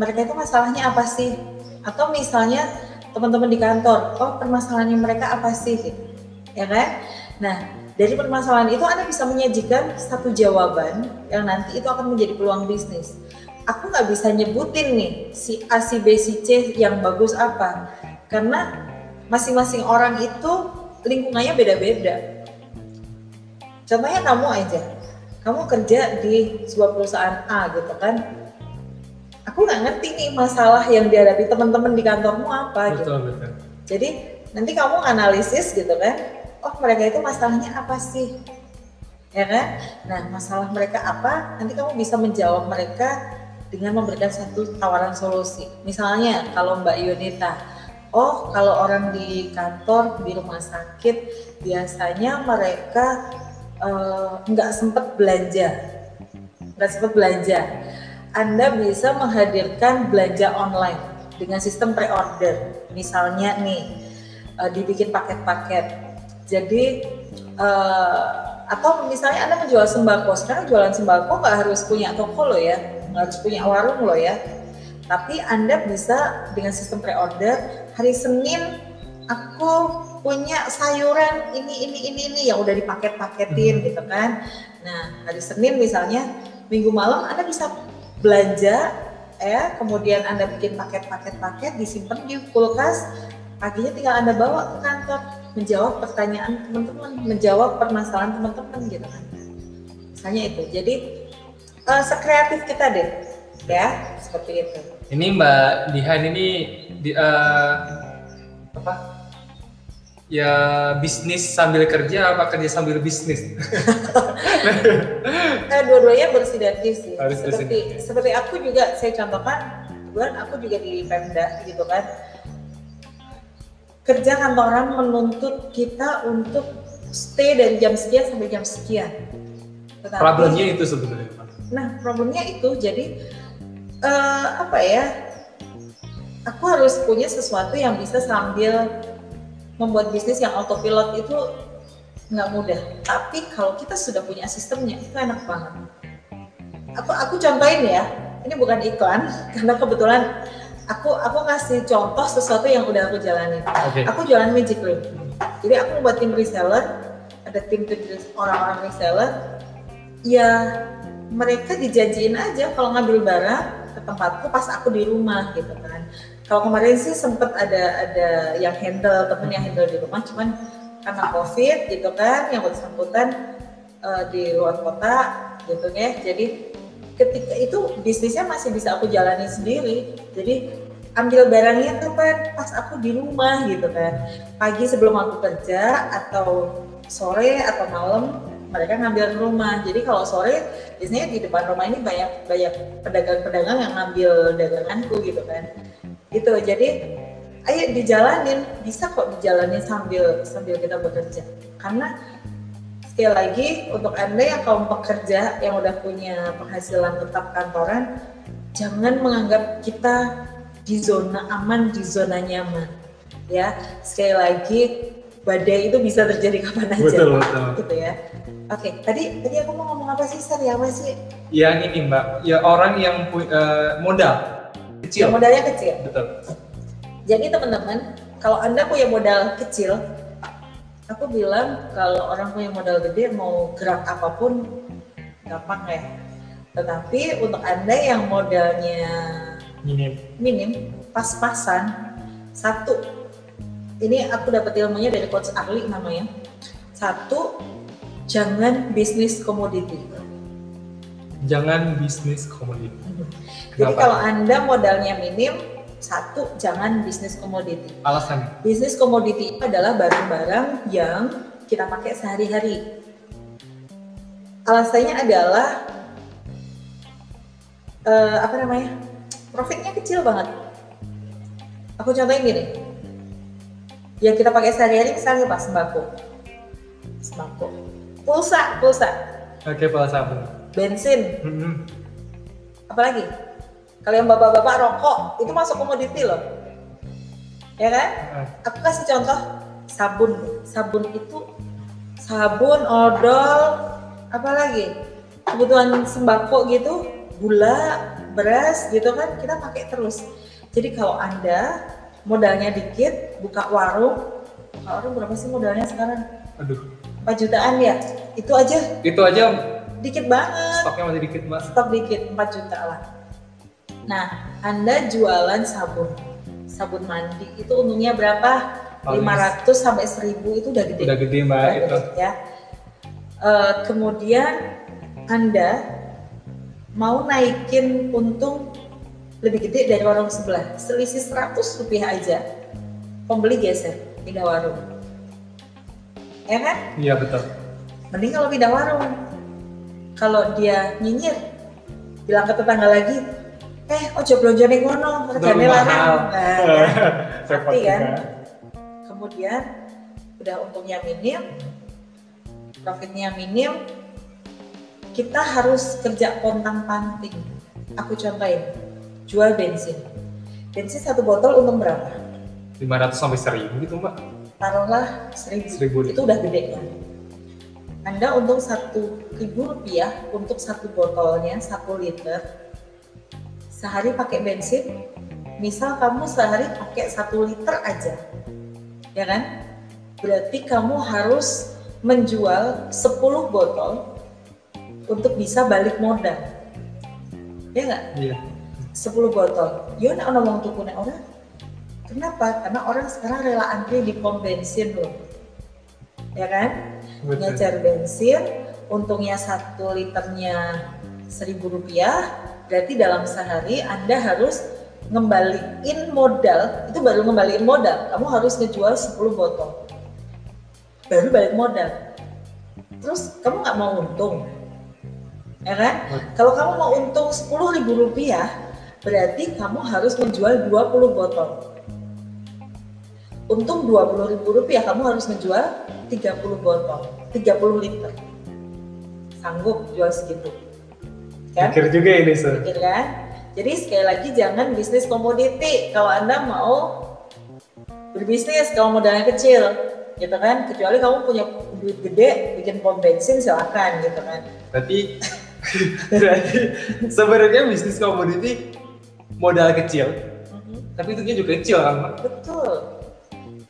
mereka itu masalahnya apa sih? Atau misalnya teman-teman di kantor, oh permasalahannya mereka apa sih gitu. Ya kan? Nah, dari permasalahan itu Anda bisa menyajikan satu jawaban yang nanti itu akan menjadi peluang bisnis. Aku nggak bisa nyebutin nih si A, si B, si C yang bagus apa. Karena masing-masing orang itu lingkungannya beda-beda. Contohnya kamu aja, kamu kerja di sebuah perusahaan A gitu kan, aku nggak ngerti nih masalah yang dihadapi teman-teman di kantormu apa betul, gitu. Betul. Jadi nanti kamu analisis gitu kan, oh mereka itu masalahnya apa sih, ya kan? Nah masalah mereka apa? Nanti kamu bisa menjawab mereka dengan memberikan satu tawaran solusi. Misalnya kalau Mbak Yunita, oh kalau orang di kantor di rumah sakit biasanya mereka uh, nggak sempat belanja, nggak sempat belanja anda bisa menghadirkan belanja online dengan sistem pre-order. Misalnya nih, uh, dibikin paket-paket. Jadi uh, atau misalnya Anda menjual sembako, sekarang jualan sembako nggak harus punya toko loh ya, nggak harus punya warung loh ya. Tapi Anda bisa dengan sistem pre-order, hari Senin aku punya sayuran ini ini ini ini yang udah dipaket-paketin hmm. gitu kan. Nah hari Senin misalnya minggu malam Anda bisa belanja ya kemudian anda bikin paket-paket-paket disimpan di kulkas paginya tinggal anda bawa ke kantor menjawab pertanyaan teman-teman menjawab permasalahan teman-teman gitu kan misalnya itu jadi uh, sekreatif kita deh ya seperti itu ini mbak Dihan ini di, uh, apa ya bisnis sambil kerja apa kerja sambil bisnis? nah, dua-duanya bersinergi sih. Harus seperti seperti aku juga saya contohkan, kebetulan aku juga di Pemda gitu kan. Kerja kantoran menuntut kita untuk stay dari jam sekian sampai jam sekian. Tetapi, problemnya itu sebenarnya. Nah, problemnya itu jadi uh, apa ya? Aku harus punya sesuatu yang bisa sambil membuat bisnis yang autopilot itu nggak mudah. Tapi kalau kita sudah punya sistemnya itu enak banget. Aku aku contohin ya, ini bukan iklan karena kebetulan aku aku ngasih contoh sesuatu yang udah aku jalani. Okay. Aku jualan Magic Ring. Jadi aku buat tim reseller, ada tim orang-orang reseller. Ya mereka dijanjiin aja kalau ngambil barang ke tempatku pas aku di rumah gitu kan kalau kemarin sih sempet ada ada yang handle temen yang handle di rumah cuman karena covid gitu kan yang bersangkutan uh, di luar kota gitu ya. Jadi ketika itu bisnisnya masih bisa aku jalani sendiri. Jadi ambil barangnya kapan pas aku di rumah gitu kan. Pagi sebelum aku kerja atau sore atau malam mereka ngambil rumah. Jadi kalau sore biasanya di depan rumah ini banyak banyak pedagang-pedagang yang ngambil daganganku gitu kan gitu. Jadi ayo dijalanin. Bisa kok dijalanin sambil sambil kita bekerja. Karena sekali lagi untuk anda yang kaum pekerja yang udah punya penghasilan tetap kantoran jangan menganggap kita di zona aman di zona nyaman. Ya sekali lagi badai itu bisa terjadi kapan aja. Betul, betul. gitu ya. Oke tadi tadi aku mau ngomong apa sih Sar? Ya apa sih? Yang ini mbak. Ya orang yang uh, modal kecil. Yang modalnya kecil. Betul. Jadi teman-teman, kalau anda punya modal kecil, aku bilang kalau orang punya modal gede mau gerak apa pun gampang ya. Tetapi untuk anda yang modalnya minim, minim pas-pasan, satu, ini aku dapat ilmunya dari coach Arli namanya. Satu, jangan bisnis komoditi. Jangan bisnis komoditi. Jadi kalau Anda modalnya minim, satu jangan bisnis komoditi. Alasan? Bisnis komoditi itu adalah barang-barang yang kita pakai sehari-hari. Alasannya adalah uh, apa namanya? Profitnya kecil banget. Aku contohin gini, yang kita pakai sehari-hari misalnya apa sembako sembako pulsa pulsa Oke, pulsa sabun. bensin apalagi kalau yang bapak-bapak rokok itu masuk komoditi loh. Ya kan? Aku kasih contoh sabun. Sabun itu sabun odol apalagi kebutuhan sembako gitu gula beras gitu kan kita pakai terus. Jadi kalau anda modalnya dikit buka warung. Buka warung berapa sih modalnya sekarang? Aduh, 4 jutaan ya? Itu aja. Itu aja dikit banget. Stoknya masih dikit mbak. stok dikit 4 juta lah. Nah, Anda jualan sabun. Sabun mandi itu untungnya berapa? Paling 500 sampai 1000 itu udah gede. Udah gede mbak Udah itu. gede, ya. Eh, kemudian Anda mau naikin untung lebih gede dari warung sebelah. Selisih 100 rupiah aja. Pembeli geser, pindah warung. Ya kan? Iya betul. Mending kalau pindah warung. Kalau dia nyinyir, bilang ke tetangga lagi, eh ojo belanja ning ngono, regane larang. Nah, Ngerti kan? kemudian udah untungnya minim, profitnya minim, kita harus kerja pontang panting. Aku contohin, jual bensin. Bensin satu botol untung berapa? 500 sampai 1000 gitu mbak. Taruhlah seribu. Seribu. Itu udah gede kan? Anda untung satu ribu rupiah untuk satu botolnya satu liter. Sehari pakai bensin, misal kamu sehari pakai satu liter aja, ya kan? Berarti kamu harus menjual 10 botol untuk bisa balik modal. Ya nggak? Iya. 10 botol. Yo nek ono wong tukune orang. Kenapa? Karena orang sekarang rela antri di pom bensin loh. Ya kan? Betul. Ngejar bensin, untungnya satu liternya seribu rupiah, berarti dalam sehari Anda harus ngembaliin modal, itu baru ngembaliin modal, kamu harus ngejual 10 botol. Baru balik modal. Terus kamu nggak mau untung, ya kan? Kalau kamu mau untung 10 ribu rupiah, berarti kamu harus menjual 20 botol. Untung 20 ribu rupiah, kamu harus menjual 30 botol, 30 liter. Sanggup jual segitu. Kan? Mikir juga ini sir. Pikir kan? Jadi sekali lagi jangan bisnis komoditi. Kalau Anda mau berbisnis kalau modalnya kecil gitu kan? Kecuali kamu punya duit gede bikin pom bensin silakan gitu kan? Berarti berarti sebenarnya bisnis komoditi modal kecil, tapi tentunya juga kecil kan betul.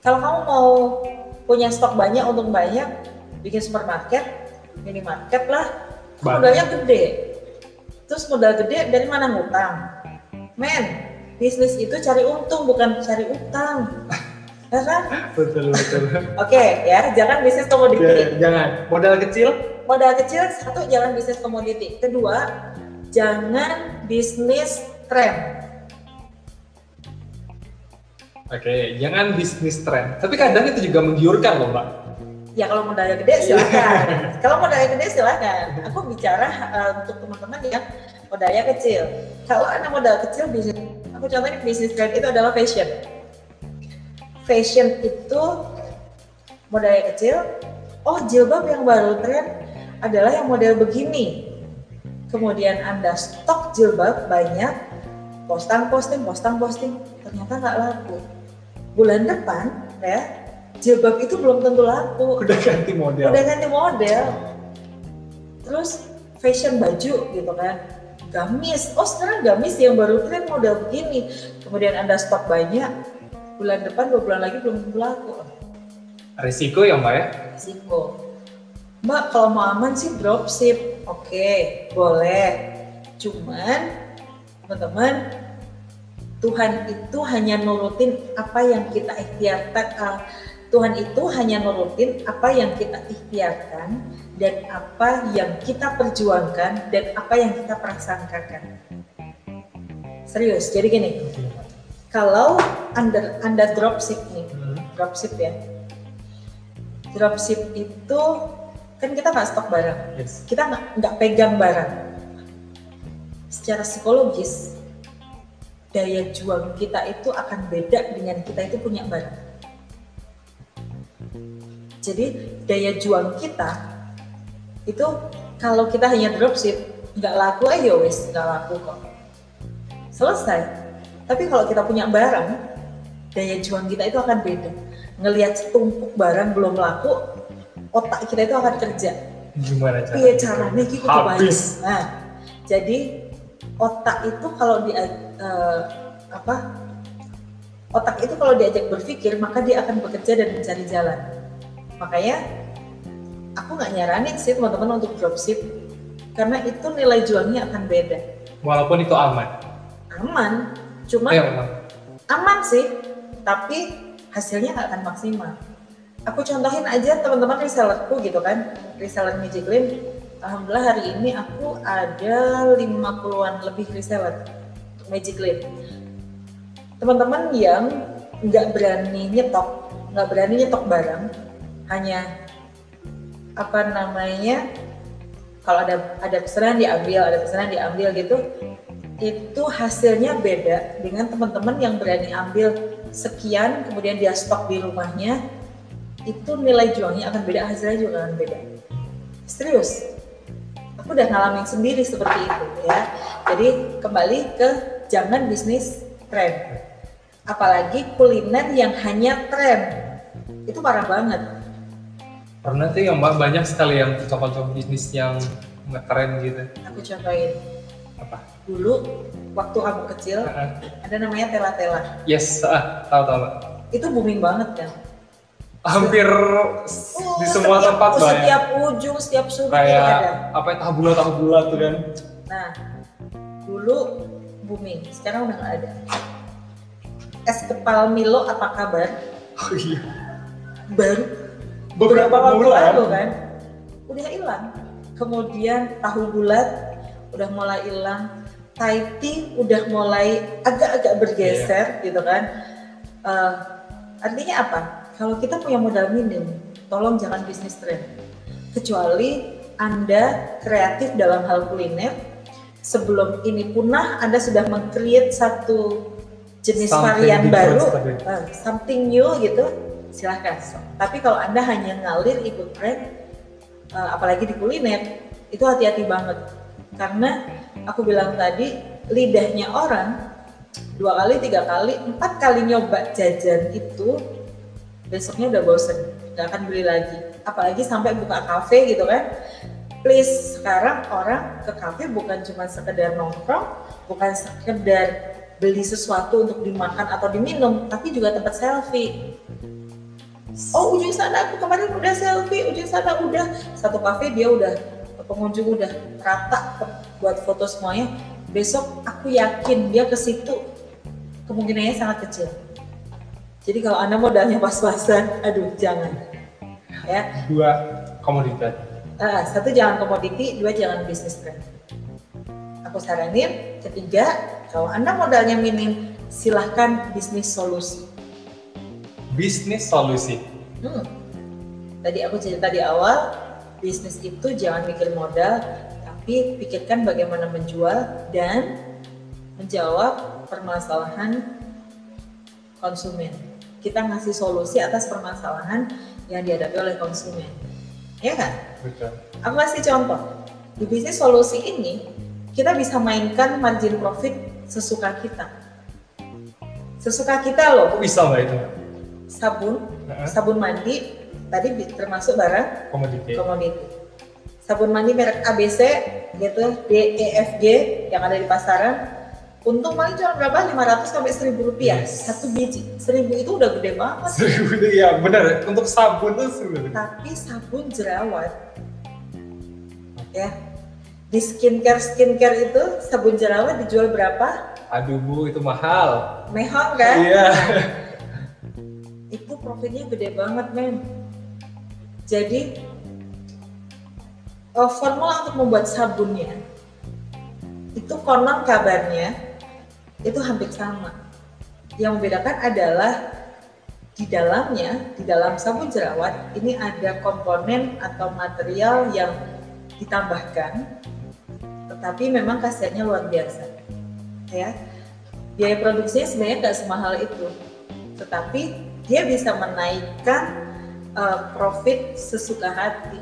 Kalau kamu mau punya stok banyak untung banyak bikin supermarket minimarket lah modalnya gede terus modal gede dari mana ngutang men bisnis itu cari untung bukan cari utang ya kan Betul betul. oke ya jangan bisnis komoditi Ya, Jangan modal kecil. modal kecil satu jangan bisnis komoditi kedua jangan bisnis tren Oke, jangan bisnis tren. Tapi kadang itu juga menggiurkan loh mbak. Ya kalau modalnya gede silakan. Kalau modalnya gede silakan. Aku bicara uh, untuk teman-teman yang modalnya kecil. Kalau anda modal kecil bisnis aku contohnya bisnis tren itu adalah fashion. Fashion itu modalnya kecil oh jilbab yang baru tren adalah yang model begini. Kemudian anda stok jilbab banyak posting posting posting posting ternyata nggak laku. Bulan depan ya jilbab itu belum tentu laku. Udah ganti model. udah ganti model. Terus fashion baju gitu kan. Gamis. Oh sekarang gamis yang baru tren model begini. Kemudian anda stok banyak bulan depan dua bulan lagi belum tentu laku. Risiko ya mbak ya. risiko. Mbak kalau mau aman sih dropship. Oke boleh. Cuman teman-teman Tuhan itu hanya nurutin apa yang kita ikhtiarkan Tuhan itu hanya nurutin apa yang kita ikhtiarkan dan apa yang kita perjuangkan dan apa yang kita prasangkakan. Serius, jadi gini, kalau anda anda dropship nih, Hmm. dropship ya, dropship itu kan kita nggak stok barang, Yes. kita nggak nggak pegang barang. Secara psikologis daya juang kita itu akan beda dengan kita itu punya barang. Jadi daya juang kita itu kalau kita hanya dropship nggak laku aja wes nggak laku kok. Selesai. Tapi kalau kita punya barang, daya juang kita itu akan beda. Ngelihat setumpuk barang belum laku, otak kita itu akan kerja. Gimana cara? Iya caranya gitu Habis. Nah, jadi otak itu kalau di eh, apa? Otak itu kalau diajak berpikir maka dia akan bekerja dan mencari jalan. Makanya aku nggak nyaranin sih teman-teman untuk dropship karena itu nilai jualnya akan beda. Walaupun itu aman. Aman, cuma Ayo, Bang. aman sih, tapi hasilnya nggak akan maksimal. Aku contohin aja teman-teman resellerku gitu kan, reseller Magic Lane. Alhamdulillah hari ini aku ada 50-an lebih reseller Magic Lane. Teman-teman yang nggak berani nyetok, nggak berani nyetok barang, hanya apa namanya kalau ada ada pesanan diambil, ada pesanan diambil gitu, itu hasilnya beda dengan teman-teman yang berani ambil sekian kemudian dia stok di rumahnya itu nilai jualnya akan beda hasilnya juga akan beda. Serius aku udah ngalamin sendiri seperti itu ya. Jadi kembali ke jangan bisnis tren apalagi kuliner yang hanya tren itu parah banget Pernah tuh yang banyak sekali yang contoh-contoh bisnis yang ngetren gitu. aku contohin Apa? dulu waktu aku kecil Heeh. ada namanya tela-tela Yes, ah, tahu tahu itu booming banget kan Hampir Oh, di semua setiap- tempat Mbak ya. setiap ujung setiap sudut Kayak ada apa ya tahu bulat tahu bulat tuh kan. Nah, dulu booming, sekarang udah nggak ada. Es kepal Milo apa kabar? Oh iya. Baru Beberapa waktu bulan. lalu kan, udah hilang. Kemudian tahu bulat udah mulai hilang, Thai tea udah mulai agak-agak bergeser gitu kan. Eh, artinya apa? Kalau kita punya modal minim, tolong jangan bisnis tren. Kecuali Anda kreatif dalam hal kuliner, sebelum ini punah Anda sudah meng-create satu jenis Something varian baru, eh, something new gitu, silahkan. Tapi kalau Anda hanya ngalir ikut tren, eh, apalagi di kuliner, itu hati-hati banget. Karena aku bilang tadi, lidahnya orang dua kali, tiga kali, empat kali nyoba jajan itu, besoknya udah bosen, nggak akan beli lagi. Apalagi sampai buka kafe gitu kan. Please, sekarang orang ke kafe bukan cuma sekedar nongkrong, bukan sekedar beli sesuatu untuk dimakan atau diminum, tapi juga tempat selfie. Oh ujung sana aku kemarin udah selfie, ujung sana udah satu kafe dia udah pengunjung udah rata buat foto semuanya. Besok aku yakin dia ke situ kemungkinannya sangat kecil. Jadi kalau anda modalnya pas-pasan, aduh jangan. Ya, Dua komoditas. Ah, satu jangan komoditi, dua jangan bisnis tren. Aku saranin, ketiga kalau anda modalnya minim, silahkan bisnis solusi. Bisnis solusi. Hmm. Tadi aku cerita di awal, bisnis itu jangan mikir modal, tapi pikirkan bagaimana menjual dan menjawab permasalahan konsumen. Kita ngasih solusi atas permasalahan yang dihadapi oleh konsumen. Ya kan? Betul. Aku kasih contoh. Di bisnis solusi ini, kita bisa mainkan margin profit sesuka kita. Sesuka kita loh, Kok bisa mbak itu? Sabun, Heeh. sabun mandi, tadi termasuk barang Komoditi. komoditi. Sabun mandi merek ABC gitu, D, E, F, G yang ada di pasaran. Untung paling cuma berapa? 500 sampai 1000 rupiah Yes. satu biji. 1000 itu udah gede banget. Seribu itu ya benar. Untuk sabun tuh seribu. Tapi sabun jerawat ya di skincare skincare itu sabun jerawat dijual berapa? Aduh bu itu mahal. Mehong kan? Iya. Itu profitnya gede banget men. Jadi eh, formula untuk membuat sabunnya itu konon kabarnya itu hampir sama. Yang membedakan adalah di dalamnya, di dalam sabun jerawat ini ada komponen atau material yang ditambahkan, tetapi memang khasiatnya luar biasa. Ya, biaya produksinya sebenarnya nggak semahal itu, tetapi dia bisa menaikkan uh, profit sesuka hati.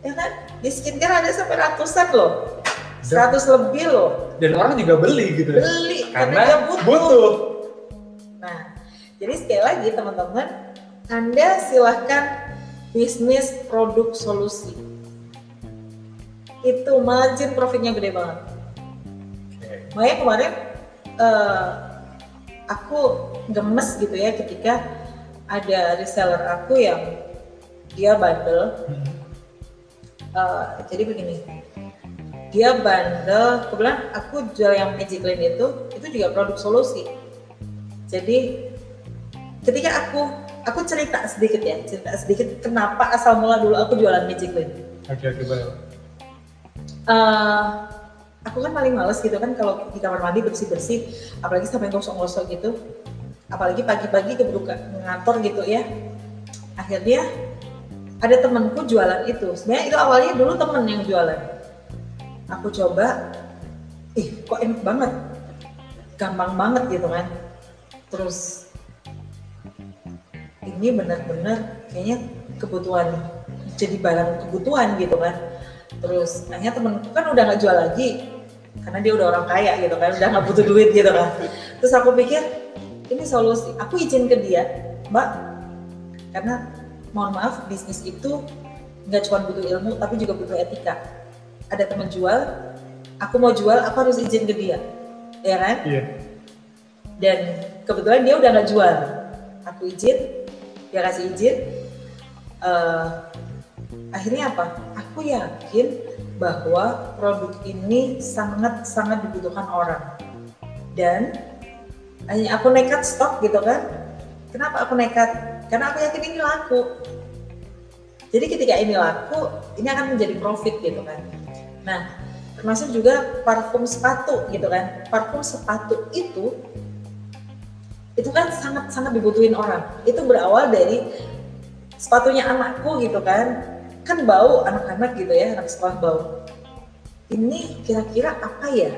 Ya kan? Di skincare ada sampai ratusan loh. 100 lebih loh. Dan orang juga beli gitu. Beli karena, Karena dia butuh. butuh. Nah, jadi sekali lagi teman-teman, Anda silahkan bisnis produk solusi. Itu margin profitnya gede banget. Oke. Makanya kemarin eh, aku gemes gitu ya ketika ada reseller aku yang dia bundle. Hmm. Eh, jadi begini, dia bundle. Kebetulan aku jual yang Magic Clean itu, itu juga produk solusi. Jadi ketika aku aku cerita sedikit ya, cerita sedikit kenapa asal mula dulu aku jualan Magic Clean. Oke oke boleh. Eh, aku kan paling males gitu kan kalau di kamar mandi bersih bersih, apalagi sampai gosok-gosok gitu, apalagi pagi-pagi keburu ke ngantor gitu ya. Akhirnya ada temenku jualan itu. Sebenarnya itu awalnya dulu temen yang jualan. Aku coba, ih kok enak banget, gampang banget gitu kan. Terus ini benar-benar kayaknya kebutuhan jadi barang kebutuhan gitu kan terus. Akhirnya temenku kan udah nggak jual lagi? Karena dia udah orang kaya gitu kan udah nggak butuh duit gitu kan. Terus aku pikir ini solusi. Aku izin ke dia mbak karena mohon maaf bisnis itu nggak cuma butuh ilmu tapi juga butuh etika. Ada teman jual aku mau jual aku harus izin ke dia. Ya kan? Iya. dan kebetulan dia udah nggak jual. Aku izin dia kasih izin Eh, akhirnya apa aku yakin bahwa produk ini sangat sangat dibutuhkan orang. Dan hanya aku nekat stok gitu kan? Kenapa aku nekat? Karena aku yakin ini laku. Jadi ketika ini laku ini akan menjadi profit gitu kan. Nah termasuk juga parfum sepatu gitu kan. Parfum sepatu itu itu kan sangat sangat dibutuhin orang. Itu berawal dari sepatunya anakku gitu kan kan bau anak-anak gitu ya anak sekolah bau. Ini kira-kira apa ya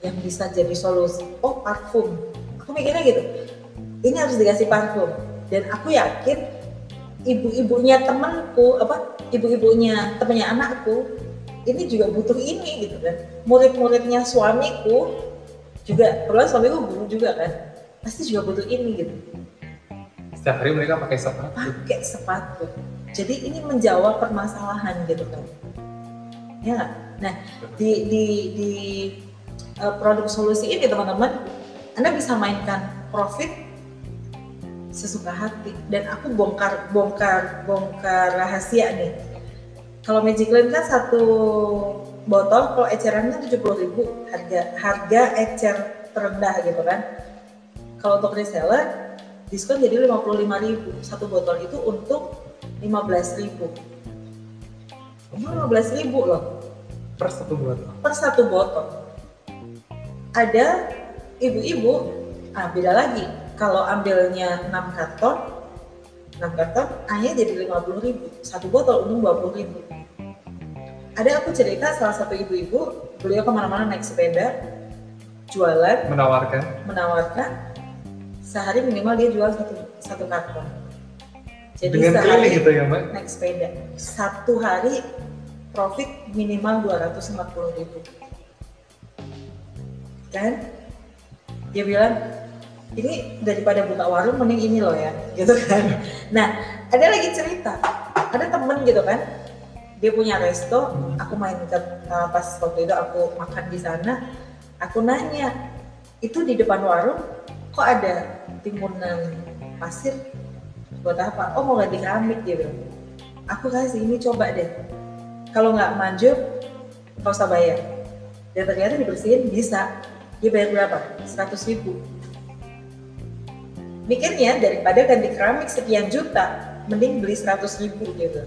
yang bisa jadi solusi? Oh parfum. Aku mikirnya gitu. Ini harus dikasih parfum. Dan aku yakin ibu-ibunya temanku apa ibu-ibunya temannya anakku ini juga butuh ini gitu kan. Murid-muridnya suamiku juga kebetulan suamiku guru juga kan pasti juga butuh ini gitu. Setiap hari mereka pakai sepatu. pakai sepatu. Jadi ini menjawab permasalahan gitu kan. Ya? Nah di di di uh, produk solusi ini teman-teman, Anda bisa mainkan profit sesuka hati dan aku bongkar bongkar bongkar rahasia nih. Kalau Magic Land kan satu botol kalau ecerannya tujuh puluh ribu harga harga ecer terendah gitu kan. Kalau untuk reseller diskon jadi 55.000 satu botol itu untuk 15.000 ini 15.000 loh Per satu botol. per satu botol ada ibu-ibu ah beda lagi kalau ambilnya 6 karton 6 karton hanya jadi 50.000 satu botol untung 20.000 ada aku cerita salah satu ibu-ibu beliau ke mana-mana naik sepeda jualan Menawarkan. menawarkan sehari minimal dia jual satu satu karton. Jadi Dengan sehari keliling gitu ya mbak. naik sepeda satu hari profit minimal 250 ribu. Kan? Dia bilang ini daripada buka warung mending ini loh ya, gitu kan. Nah ada lagi cerita, ada temen gitu kan, dia punya resto, aku main ke uh, pas waktu itu aku makan di sana, aku nanya itu di depan warung kok ada timbunan pasir buat apa? Oh mau ganti keramik dia bilang. Aku kasih ini coba deh. Kalau nggak maju, nggak usah bayar. Dan ternyata dibersihin bisa. Dia bayar berapa? 100 ribu. Mikirnya daripada ganti keramik sekian juta, mending beli 100 ribu gitu.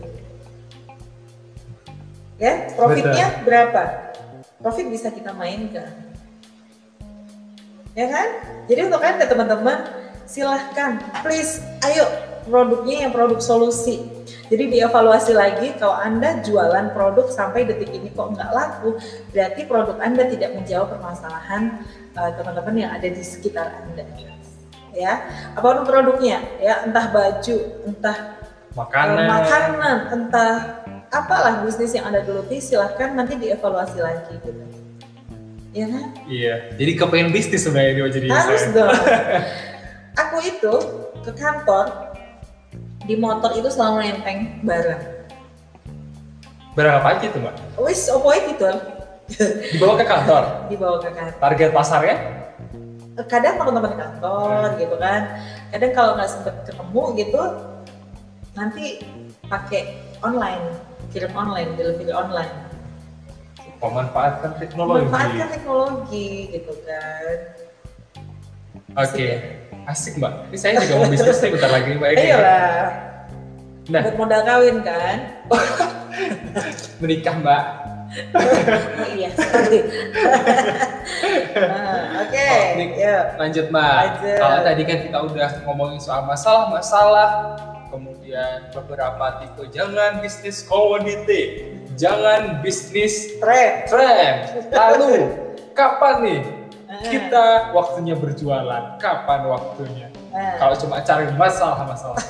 Ya, profitnya berapa? Profit bisa kita mainkan ya kan? Jadi untuk anda teman-teman silahkan please ayo produknya yang produk solusi. Jadi dievaluasi lagi kalau anda jualan produk sampai detik ini kok nggak laku, berarti produk anda tidak menjawab permasalahan uh, teman-teman yang ada di sekitar anda. Ya, apa pun produknya, ya entah baju, entah Makanan. Eh, makanan entah apalah bisnis yang ada dulu silahkan nanti dievaluasi lagi gitu ya kan Iya. Jadi kepengen bisnis sebenarnya ini jadi harus saya. dong aku itu ke kantor di motor itu selalu nenteng barang Berapa aja tuh mbak? wis opo gitu Dibawa ke kantor. dibawa ke kantor Target pasarnya? kadang teman-teman kantor gitu kan kadang kalau nggak sempet ketemu gitu nanti pakai online kirim online delivery online Memanfaatkan teknologi. manfaatkan teknologi gitu kan Oke. Asik mbak. Ini saya juga mau bisnis nih bentar lagi mbak. Iyalah, Nah, buat modal kawin kan menikah mbak. oh, iya nah, oke Oh, ini yuk Lanjut mbak. Lanjut. Kalau tadi kan kita udah ngomongin soal masalah-masalah, kemudian beberapa tipe jangan bisnis komoditi, jangan bisnis tren tren. Lalu kapan nih kita waktunya berjualan? Kapan waktunya? nah, Kalau cuma cari masalah-masalah.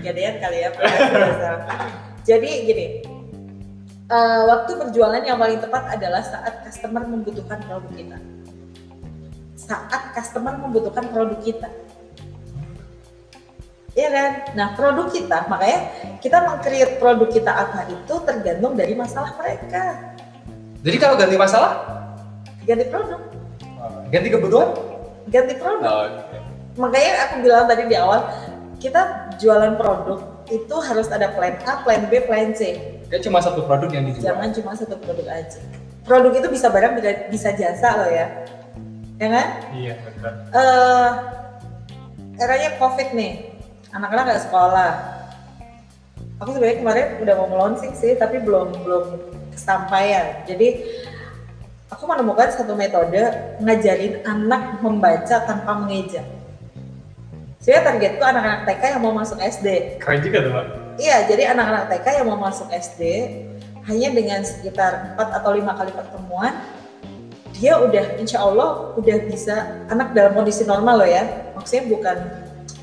kegedean kali ya jadi gini eh, waktu berjualan yang paling tepat adalah saat customer membutuhkan produk kita saat customer membutuhkan produk kita Iya kan? Nah produk kita, makanya kita meng-create produk kita apa itu tergantung dari masalah mereka. Jadi kalau ganti masalah, Ganti produk, ganti kebutuhan? ganti produk. Oh, oke. Makanya aku bilang tadi di awal, kita jualan produk itu harus ada plan A, plan B, plan C. Kayak cuma satu produk yang dijual. Jangan cuma satu produk aja. Produk itu bisa barang, bisa, jasa loh ya. Ya kan? Iya benar. Eh eranya COVID nih, anak-anak nggak sekolah. Aku sebenarnya kemarin udah mau launching sih, tapi belum belum kesampaian. Jadi aku menemukan satu metode ngajarin anak membaca tanpa mengeja. Saya targetku anak-anak TK yang mau masuk SD. Keren juga tuh mbak. Iya, jadi anak-anak TK yang mau masuk SD hanya dengan sekitar 4 atau lima kali pertemuan dia udah insya Allah udah bisa anak dalam kondisi normal loh ya maksudnya bukan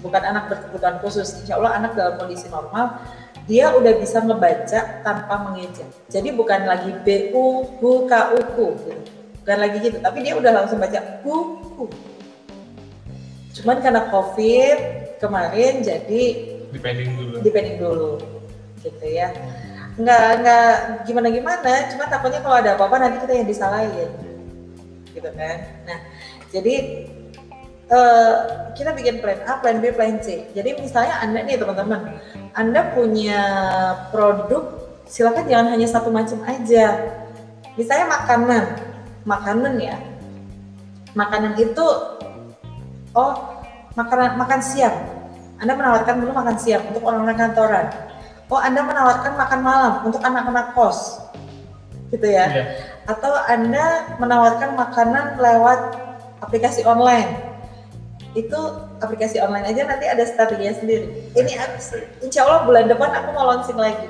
bukan anak berkebutuhan khusus insya Allah anak dalam kondisi normal dia udah bisa ngebaca tanpa mengeja jadi bukan lagi bu ka uku gitu. bukan lagi gitu tapi dia udah langsung baca buku cuman karena covid kemarin jadi Depending dulu. depending dulu gitu ya nggak nggak gimana gimana cuma takutnya kalau ada apa-apa nanti kita yang disalahin gitu kan nah jadi eh, kita bikin plan A, plan B, plan C. Jadi misalnya anda nih teman-teman, anda punya produk, silakan jangan hanya satu macam aja. Misalnya makanan, makanan ya, makanan itu, oh makanan makan siang. Anda menawarkan menu makan siang untuk orang-orang kantoran. Oh Anda menawarkan makan malam untuk anak-anak kos, gitu ya Iya. atau Anda menawarkan makanan lewat aplikasi online. Itu aplikasi online aja nanti ada strateginya sendiri. Ini insya Allah bulan depan aku mau launching lagi.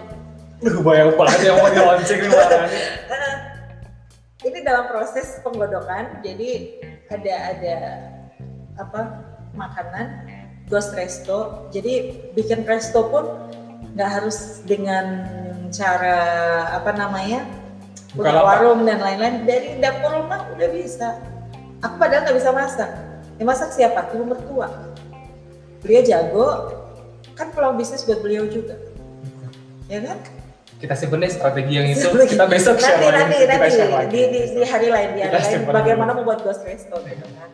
Duh, banyak banget yang mau di launching nih. Eh, ini dalam proses penggodokan, jadi ada ada apa makanan ghost resto. Jadi bikin resto pun nggak harus dengan cara apa namanya buka warung dan lain-lain dari dapur rumah udah bisa. Aku padahal nggak bisa masak. Yang masak siapa? Ibu mertua. Beliau jago, kan peluang bisnis buat beliau juga. Ya kan? Kita deh strategi yang itu. Kita besok share nanti lagi. nanti Kita nanti lagi. di, di, di hari lain di hari lain bagaimana dulu. membuat ghost resto gitu kan.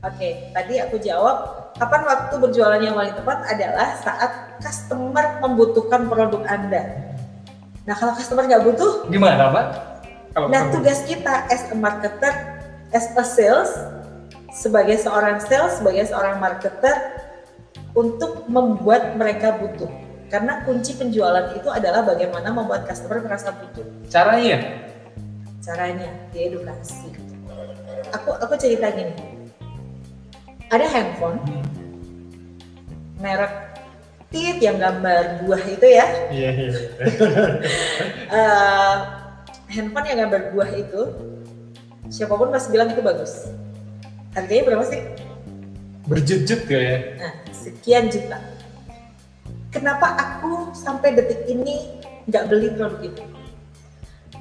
Oke, tadi aku jawab kapan waktu berjualan yang paling tepat adalah saat customer membutuhkan produk Anda. Nah, kalau customer nggak butuh, Gimana? Kalau nah tugas kita as a marketer, as a sales, sebagai seorang sales, sebagai seorang marketer untuk membuat mereka butuh. Karena kunci penjualan itu adalah bagaimana membuat customer merasa butuh. Caranya? Caranya diedukasi aku aku cerita gini. Ada handphone merek tit yang gambar buah itu ya. Iya iya. Eh, handphone yang gambar buah itu siapa pun pasti bilang itu bagus harganya berapa sih Berjut-jut ya. nah sekian juta kenapa aku sampai detik ini nggak beli produk itu?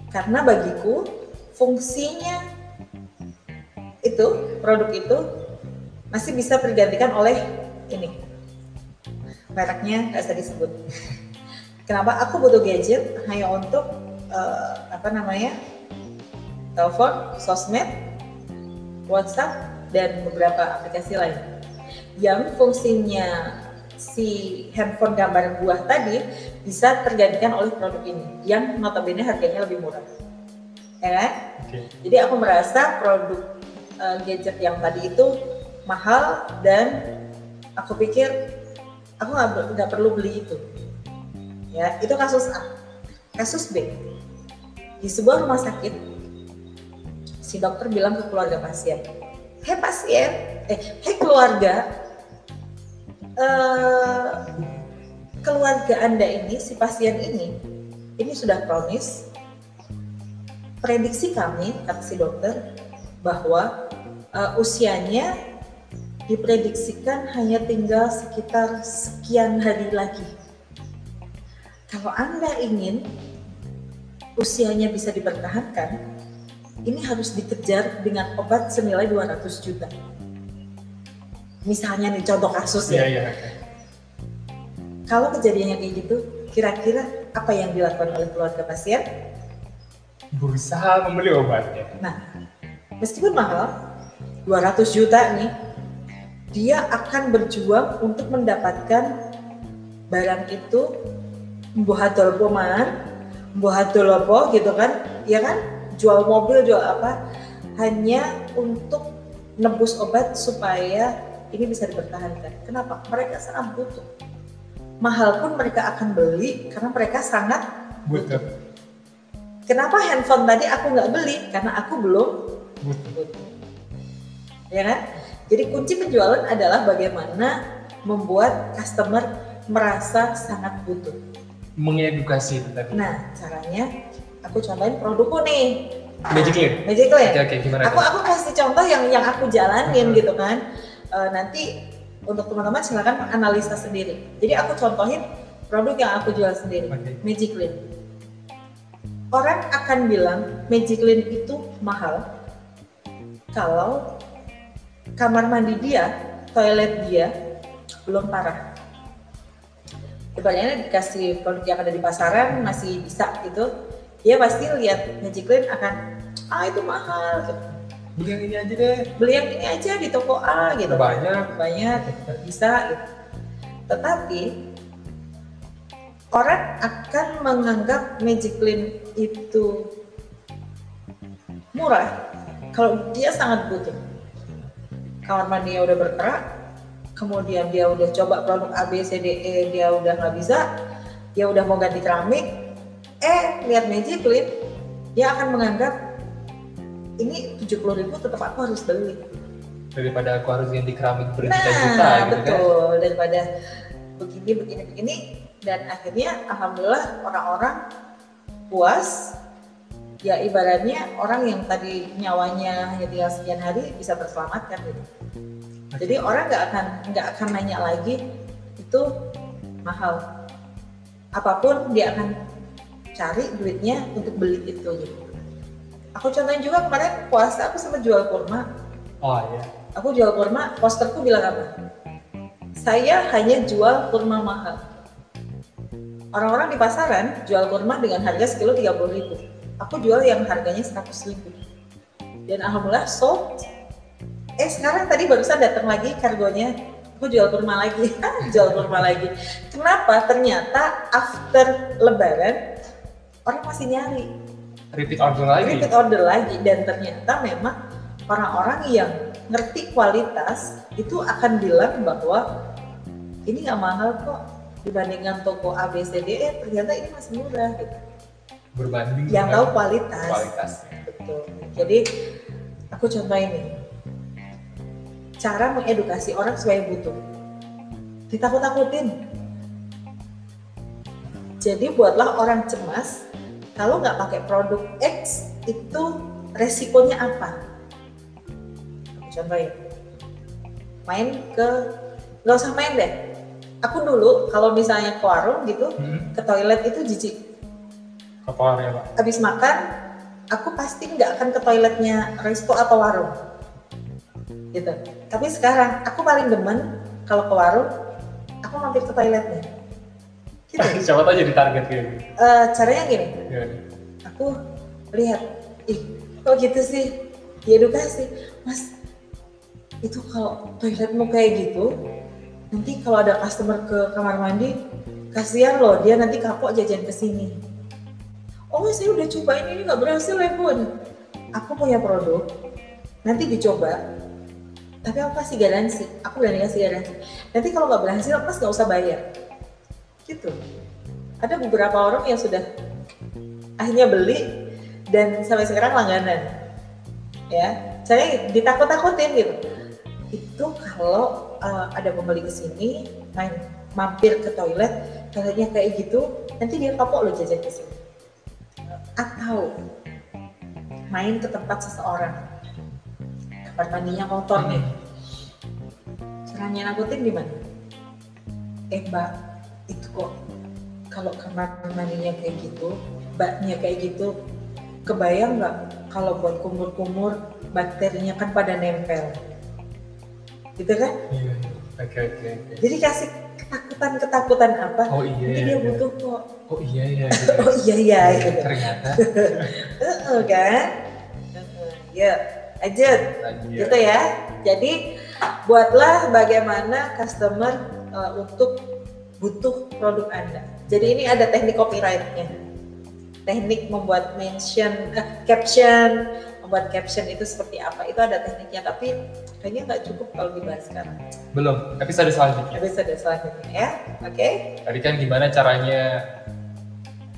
Karena bagiku fungsinya itu produk itu masih bisa tergantikan oleh ini mereknya nggak usah disebut. Kenapa aku butuh gadget hanya untuk uh, apa namanya telepon, sosmed, WhatsApp dan beberapa aplikasi lain yang fungsinya si handphone gambar buah tadi bisa tergantikan oleh produk ini yang notabene harganya lebih murah ya kan? Okay. Jadi aku merasa produk uh, gadget yang tadi itu mahal dan aku pikir aku nggak perlu beli itu. Ya itu kasus A. Kasus B di sebuah rumah sakit si dokter bilang ke keluarga pasien, hei pasien, eh hei keluarga, uh, keluarga anda ini si pasien ini ini sudah kronis prediksi kami kata si dokter bahwa uh, usianya diprediksikan hanya tinggal sekitar sekian hari lagi. Kalau Anda ingin usianya bisa dipertahankan, ini harus dikejar dengan obat senilai 200 juta. Misalnya nih contoh kasus ya. Yeah, yeah. Kalau kejadiannya kayak gitu, kira-kira apa yang dilakukan oleh keluarga pasien? berusaha membeli obatnya. Nah, meskipun mahal, 200 juta nih, dia akan berjuang untuk mendapatkan barang itu buat poman, buat apa gitu kan, ya kan? Jual mobil, jual apa? Hanya untuk nebus obat supaya ini bisa dipertahankan. Kenapa? Mereka sangat butuh. Mahal pun mereka akan beli karena mereka sangat butuh. butuh Kenapa handphone tadi aku nggak beli? Karena aku belum butuh. Ya kan? Jadi kunci penjualan adalah bagaimana membuat customer merasa sangat butuh. Mengedukasi itu tadi. Nah, caranya aku contohin produkku nih. Magic Clean. Magic Clean. Oke, oke, gimana? Aku aku kasih contoh yang yang aku jalanin hmm. gitu kan. Uh, nanti untuk teman-teman silakan analisa sendiri. Jadi aku contohin produk yang aku jual sendiri. Okay. Magic Clean orang akan bilang Magiclean itu mahal kalau kamar mandi dia, toilet dia belum parah. Sebenarnya dikasih produk yang ada di pasaran masih bisa gitu, dia pasti lihat Magiclean akan ah itu mahal. Gitu. Beli yang ini aja deh. Beli yang ini aja di toko A gitu. Banyak. Banyak bisa. Gitu. Tetapi orang akan menganggap Magic Clean itu murah kalau dia sangat butuh. Kamar mandinya udah berkerak, kemudian dia udah coba produk A, B, C, D, E, dia udah nggak bisa, dia udah mau ganti keramik, eh lihat Magic Clean, dia akan menganggap ini 70 ribu tetap aku harus beli. Daripada aku harus ganti keramik berjuta-juta nah, gitu kan? betul. Daripada begini, begini, begini, dan akhirnya alhamdulillah orang-orang puas ya ibaratnya orang yang tadi nyawanya hanya tinggal sekian hari bisa terselamatkan gitu jadi orang nggak akan nggak akan nanya lagi itu mahal apa pun dia akan cari duitnya untuk beli itu gitu aku contohin juga kemarin puasa aku sempat jual kurma oh iya aku jual kurma posterku bilang apa saya hanya jual kurma mahal Orang-orang di pasaran jual kurma dengan harga sekilo 30 ribu. Aku jual yang harganya 100 ribu. Dan alhamdulillah sold. Eh sekarang tadi barusan datang lagi kargonya, aku jual kurma lagi, jual kurma lagi. Kenapa? Ternyata after lebaran orang masih nyari. Repeat order lagi? Repeat order lagi. Dan ternyata memang orang-orang yang ngerti kualitas itu akan bilang bahwa ini nggak mahal kok dibandingkan toko A B C D E ternyata ini masih murah gitu. Berbanding yang tahu kualitas. Kualitas. Betul. Jadi aku contoh ini. Cara mengedukasi orang supaya butuh. Ditakut-takutin. Jadi buatlah orang cemas kalau nggak pakai produk X itu resikonya apa? Contoh ya, main ke nggak usah main deh, aku dulu kalau misalnya ke warung gitu Hmm. ke toilet itu jijik Apa ya pak? habis makan aku pasti nggak akan ke toiletnya resto atau warung gitu tapi sekarang aku paling demen kalau ke warung aku mampir ke toiletnya gitu. Siapa tahu jadi target kayak gitu. Eh, caranya gini. Gimana? aku lihat ih kok gitu sih? Diedukasi mas itu kalau toiletmu kayak gitu nanti kalau ada customer ke kamar mandi kasihan loh dia nanti kapok jajan ke sini. Oh saya udah cobain ini nggak berhasil ya bun. Aku punya produk nanti dicoba tapi aku kasih garansi aku berani kasih garansi. Nanti kalau nggak berhasil mas nggak usah bayar gitu. Ada beberapa orang yang sudah akhirnya beli dan sampai sekarang langganan. Ya saya ditakut-takutin gitu. Itu kalau uh, ada pembeli ke sini main mampir ke toilet toiletnya kayak gitu nanti dia kapok lo jajan ke sini. Atau main ke tempat seseorang. Kamar mandinya kotor nih. Caranya nakutin eh mbak itu kok kalau kamar mandinya kayak gitu mbaknya kayak gitu kebayang nggak kalau buat kumur-kumur bakterinya kan pada nempel gitu kan Iya. iya. Oke oke oke. jadi kasih ketakutan-ketakutan apa Oh iya. iya, dia iya. butuh kok Oh iya iya. gitu. oh iya iya gitu Ternyata. Heeh, kan Heeh, ya lanjut Lagi gitu ya jadi buatlah bagaimana customer uh, untuk butuh produk anda jadi ini ada teknik copyrightnya teknik membuat mention eh, caption membuat caption itu seperti apa itu ada tekniknya tapi kayaknya nggak cukup kalau dibahas sekarang Belum. Episode selanjutnya. episode selanjutnya ya oke Tadi kan gimana caranya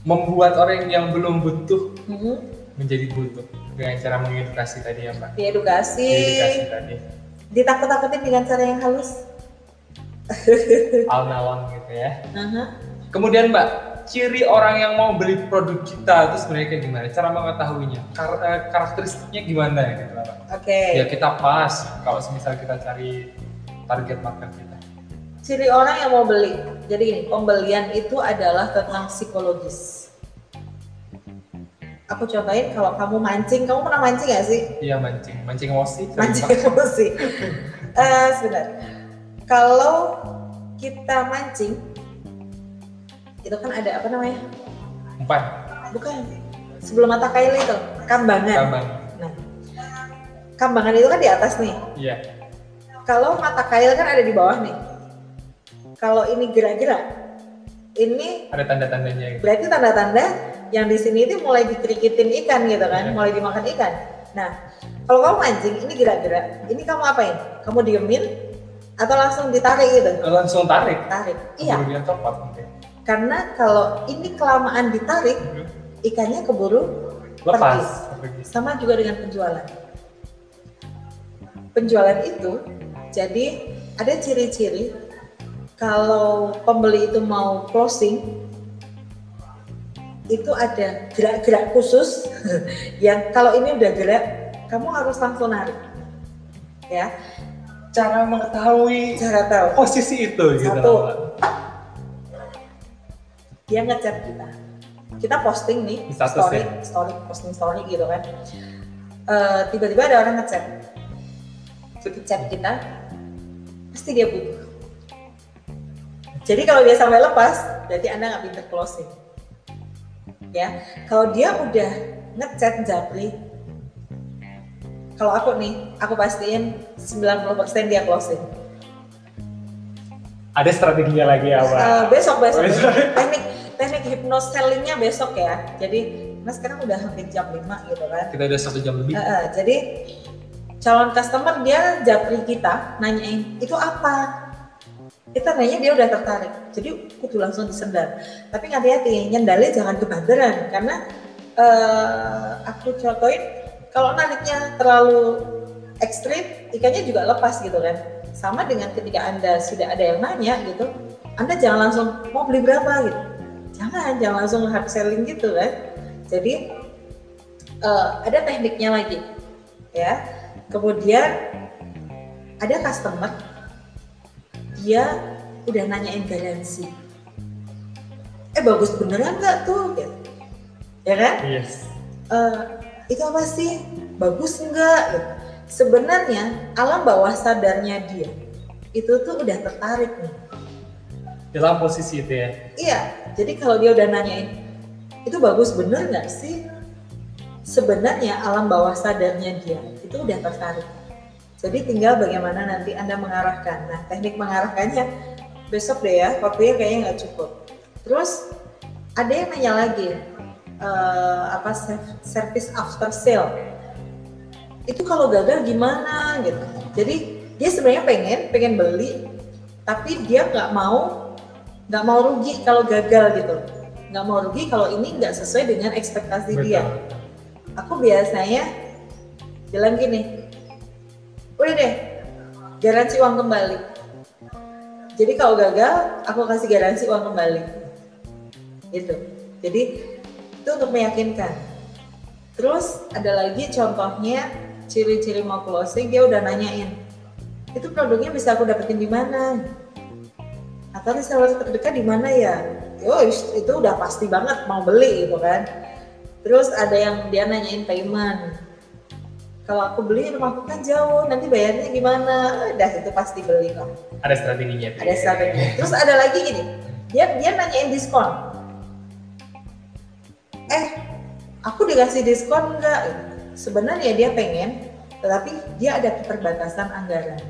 membuat orang yang belum butuh Mhm. menjadi butuh dengan cara mengedukasi tadi ya Mbak. diedukasi Edukasi tadi. ditakut-takutin dengan cara yang halus Alon-alon gitu ya. Aha. Kemudian Mbak, ciri orang yang mau beli produk kita itu sebenarnya kayak gimana? Cara mengetahuinya, Kar- eh, karakteristiknya gimana gitu Mbak? oke Ya kita pas kalau misal kita cari target market kita. ciri orang yang mau beli. Jadi gini, pembelian itu adalah tentang psikologis. Aku contohin kalau kamu mancing, kamu pernah mancing gak sih? Iya mancing, mancing emosi. Mancing emosi. Eh, sebentar. Kalau kita mancing, itu kan ada apa namanya? Umpan, Bukan. Sebelum mata kail itu, kambangan. kambang. Nah, kambangan itu kan di atas nih. Iya. Kalau mata kail kan ada di bawah nih. Kalau ini gerak-gerak, ini Ada tanda-tandanya. gitu. berarti tanda-tanda yang di sini itu mulai dikerikitin ikan gitu kan, Iya. mulai dimakan ikan. Nah, kalau kamu mancing, ini gerak-gerak, ini kamu apain? Kamu diemin atau langsung ditarik gitu? Langsung tarik. Tarik. Iya, dia copot mungkin. karena kalau ini kelamaan ditarik, ikannya keburu Lepas. Pergi. sama juga dengan penjualan. Penjualan itu jadi ada ciri-ciri kalau pembeli itu mau closing itu ada gerak-gerak khusus yang kalau ini udah gerak kamu harus langsung narik ya Cara mengetahui cara tahu posisi itu gitu Satu. loh, dia ngechat kita. Kita posting nih Di status story ya? story posting story gitu kan. Eh, tiba-tiba ada orang ngechat. Chat kita pasti dia butuh. Jadi kalau dia sampai lepas berarti anda nggak pinter closing. Ya kalau dia udah ngechat japri kalau aku nih aku pastiin 90% dia closing Ada strateginya lagi ya, Mbak. Eh, besok besok, Besok. besok. teknik teknik hypnos sellingnya besok ya jadi mas sekarang udah hampir jam 5 gitu kan Kita udah satu jam lebih. Eh, eh, jadi calon customer dia japri kita nanyain itu apa kita nanya dia udah tertarik jadi kudu langsung disendal tapi hati-hati nyendalnya jangan kebanderan karena eh, aku contohin kalau nariknya terlalu ekstrim ikannya juga lepas gitu kan. Sama dengan ketika anda sudah ada yang nanya gitu anda jangan langsung mau beli berapa? gitu. Jangan jangan langsung hard selling gitu kan. Jadi eh, ada tekniknya lagi ya. Kemudian ada customer dia udah nanyain garansi. Eh bagus beneran nggak tuh? gitu. ya kan? Yes. Eh, itu apa sih? Bagus enggak? Gitu. sebenarnya alam bawah sadarnya dia itu tuh udah tertarik nih. Dalam posisi itu ya. iya jadi kalau dia udah nanyain itu bagus bener nggak sih? Sebenarnya alam bawah sadarnya dia itu udah tertarik. Jadi tinggal bagaimana nanti anda mengarahkan. Nah teknik mengarahkannya besok deh ya waktunya kayaknya nggak cukup. Terus ada yang nanya lagi eh, apa ser- service after sale. Itu kalau gagal gimana gitu. Jadi dia sebenarnya pengen pengen beli tapi dia nggak mau nggak mau rugi kalau gagal gitu. Nggak mau rugi kalau ini nggak sesuai dengan ekspektasi dia. Aku biasanya bilang gini. Udah deh garansi uang kembali. Jadi kalau gagal aku kasih garansi uang kembali. Gitu. Jadi itu untuk meyakinkan. Terus ada lagi contohnya ciri-ciri mau closing dia udah nanyain itu produknya bisa aku dapetin di mana? Atau reseller terdekat di mana ya? Yo itu udah pasti banget mau beli gitu kan. Terus ada yang dia nanyain payment kalau aku beli rumahku kan jauh nanti bayarnya gimana? Udah itu pasti beli kok. Ada strateginya. ada strategi terus ada lagi gini dia dia nanyain diskon eh aku dikasih diskon enggak sebenarnya dia pengen tetapi dia ada keterbatasan anggaran.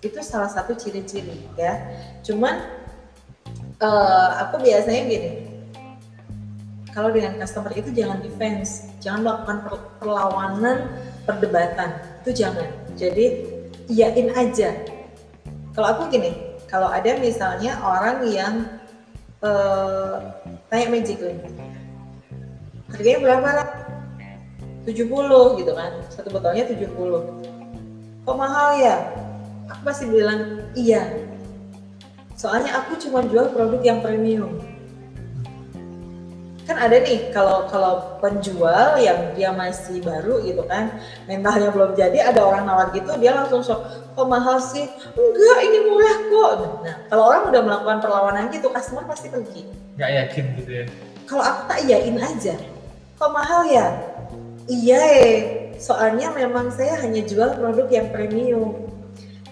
Itu salah satu ciri-ciri ya. Cuman eh, aku biasanya gini kalau dengan customer itu jangan defense jangan melakukan per- perlawanan perdebatan. Itu jangan. Jadi iyain aja. Kalau aku gini kalau ada misalnya orang yang eh, tanya Magic Link harganya berapa lah? 70 gitu kan. Satu botolnya 70 kok mahal ya? Aku pasti bilang iya. Soalnya aku cuma jual produk yang premium. Kan ada nih kalau kalau penjual yang dia masih baru gitu kan mentalnya belum jadi ada orang nawar gitu dia langsung shock. Kok mahal sih? Enggak ini murah kok. Nah kalau orang udah melakukan perlawanan gitu customer pasti pergi. Nggak yakin gitu ya. kalau aku tak iyain aja kok mahal ya? Iya eh. Soalnya memang saya hanya jual produk yang premium.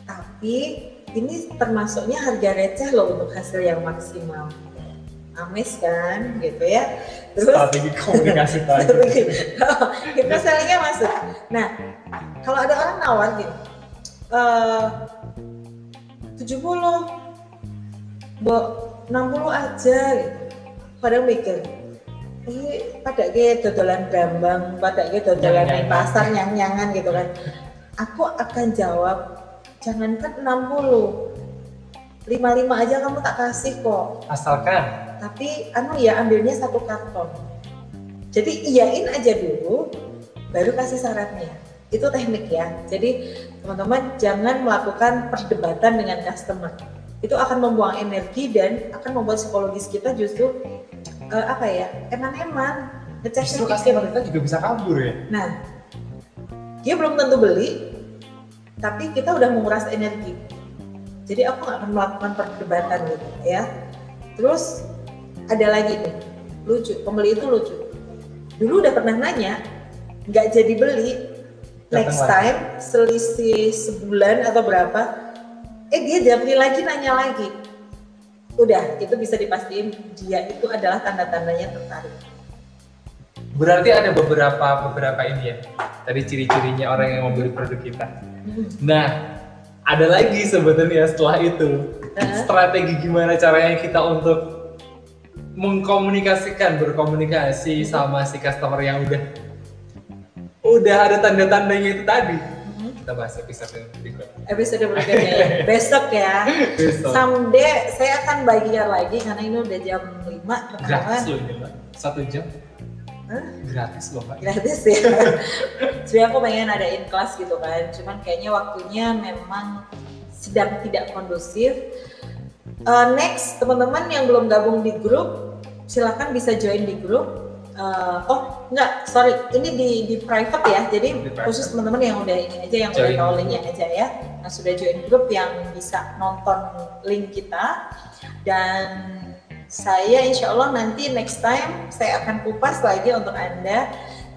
Tapi ini termasuknya harga receh loh untuk hasil yang maksimal. Amis kan gitu ya. Terus Strategi komunikasi tadi. kita sellingnya masuk. Nah kalau ada orang nawar gitu eh 70 Bo, 60 aja gitu. Padahal mikir eh pada ke dodolan brambang pada ke dodolan di pasar nyang-nyangan gitu kan. Aku akan jawab jangankan 60 55 aja kamu tak kasih kok. Asalkan. Tapi anu ya ambilnya satu karton. Jadi iyain aja dulu baru kasih syaratnya itu teknik ya. Jadi teman-teman jangan melakukan perdebatan dengan customer. Itu akan membuang energi dan akan membuat psikologis kita justru eh, apa ya eman-eman ngecek justru customer kita juga bisa kabur ya. Nah, dia belum tentu beli, tapi kita udah menguras energi. Jadi aku nggak akan melakukan perdebatan gitu ya. Terus ada lagi nih, lucu, pembeli itu lucu. Dulu udah pernah nanya, nggak jadi beli, next time selisih sebulan atau berapa, eh dia jadi lagi nanya lagi. Udah, itu bisa dipastiin dia itu adalah tanda-tandanya tertarik. Berarti ada beberapa beberapa ini ya. Tadi ciri-cirinya orang yang mau beli produk kita. Nah, ada lagi sebetulnya setelah itu strategi gimana caranya kita untuk mengkomunikasikan berkomunikasi sama si customer yang udah udah ada tanda-tandanya itu tadi. Kita bahas episode berikutnya. episode berikutnya ya. besok ya Besok. someday saya akan bagian lagi karena ini udah jam 5 Gratis loh ini, Mbak. Satu jam. Hah? Gratis loh, Mbak. gratis ya sebenarnya aku pengen adain kelas gitu kan cuman kayaknya waktunya memang sedang tidak kondusif Eh, next teman-teman yang belum gabung di grup silakan bisa join di grup Eh, oh enggak, sorry, ini di di private ya. Jadi Di private. khusus teman-teman yang udah ini aja yang udah Join. tahu linknya aja ya. Yang sudah join grup yang bisa nonton link kita dan saya insya Allah nanti next time saya akan kupas lagi untuk anda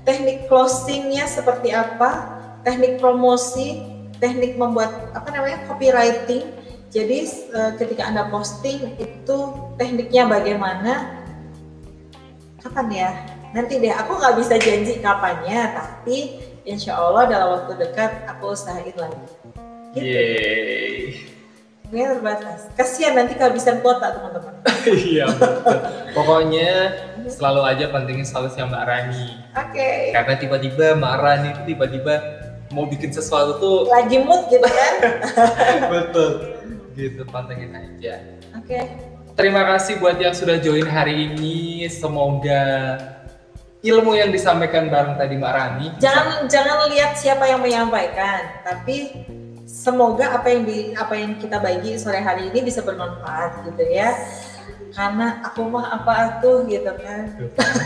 teknik closingnya seperti apa, teknik promosi, teknik membuat apa namanya copywriting. Jadi eh, ketika anda posting itu tekniknya bagaimana, kapan ya? Nanti deh, aku nggak bisa janji kapannya, tapi insya Allah dalam waktu dekat aku usahain lagi. Gitu. Yeay. Ini terbatas. Kasihan nanti kehabisan kuota teman-teman. Iya. Pokoknya selalu aja pentingin selalu sama Mbak Rani. Oke. Karena tiba-tiba Mbak Rani itu tiba-tiba mau bikin sesuatu tuh Lagi mood gitu kan? betul. Gitu pantengin aja. Oke. Terima kasih buat yang sudah join hari ini. Semoga ilmu yang disampaikan bareng tadi Mbak Rani. bisa- Jangan jangan lihat siapa yang menyampaikan, tapi semoga apa yang di apa yang kita bagi sore hari ini bisa bermanfaat gitu ya. Karena aku mah apa tuh gitu kan. Tuh kan?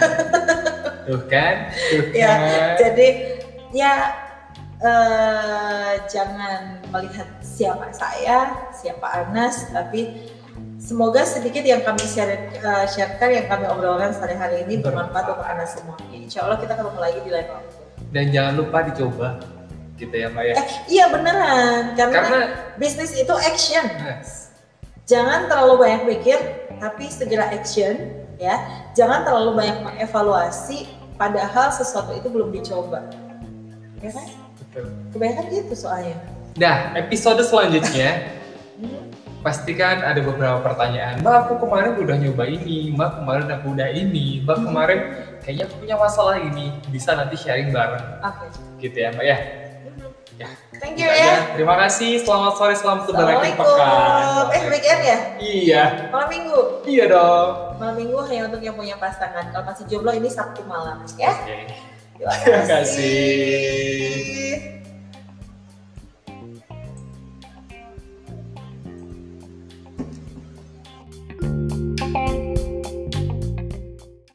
Tuh kan? Tuh Ya, kan? jadi ya eh, jangan melihat siapa saya, siapa Anas, tapi semoga sedikit yang kami share, eh, sharekan, yang kami obrolkan sore hari ini bermanfaat untuk Anas semua. Insya Allah kita ketemu lagi di lain waktu. Dan jangan lupa dicoba. Gitu ya Mbak ya. Eh, iya beneran, karena, Karena bisnis itu action. Yes. Jangan terlalu banyak pikir, tapi segera action, ya. Jangan terlalu banyak mengevaluasi, padahal sesuatu itu belum dicoba. Ya kan? betul. Kebanyakan gitu soalnya. Nah, episode selanjutnya Hmm. Pastikan ada beberapa pertanyaan. Mbak, aku kemarin udah nyoba ini. Mbak, kemarin aku udah ini. Mbak, Hmm. kemarin kayaknya aku punya masalah ini. Bisa nanti sharing bareng. Oke. Gitu ya, Mbak ya. Ya. Thank you aja. ya. Terima kasih. Selamat sore, selamat Assalamualaikum. pekan. Eh, weekend ya? Iya. Malam minggu. Iya dong. Malam minggu hanya untuk yang punya pasangan. Kalau masih jomblo ini Sabtu malam, ya. Oke. Terima Terima kasih.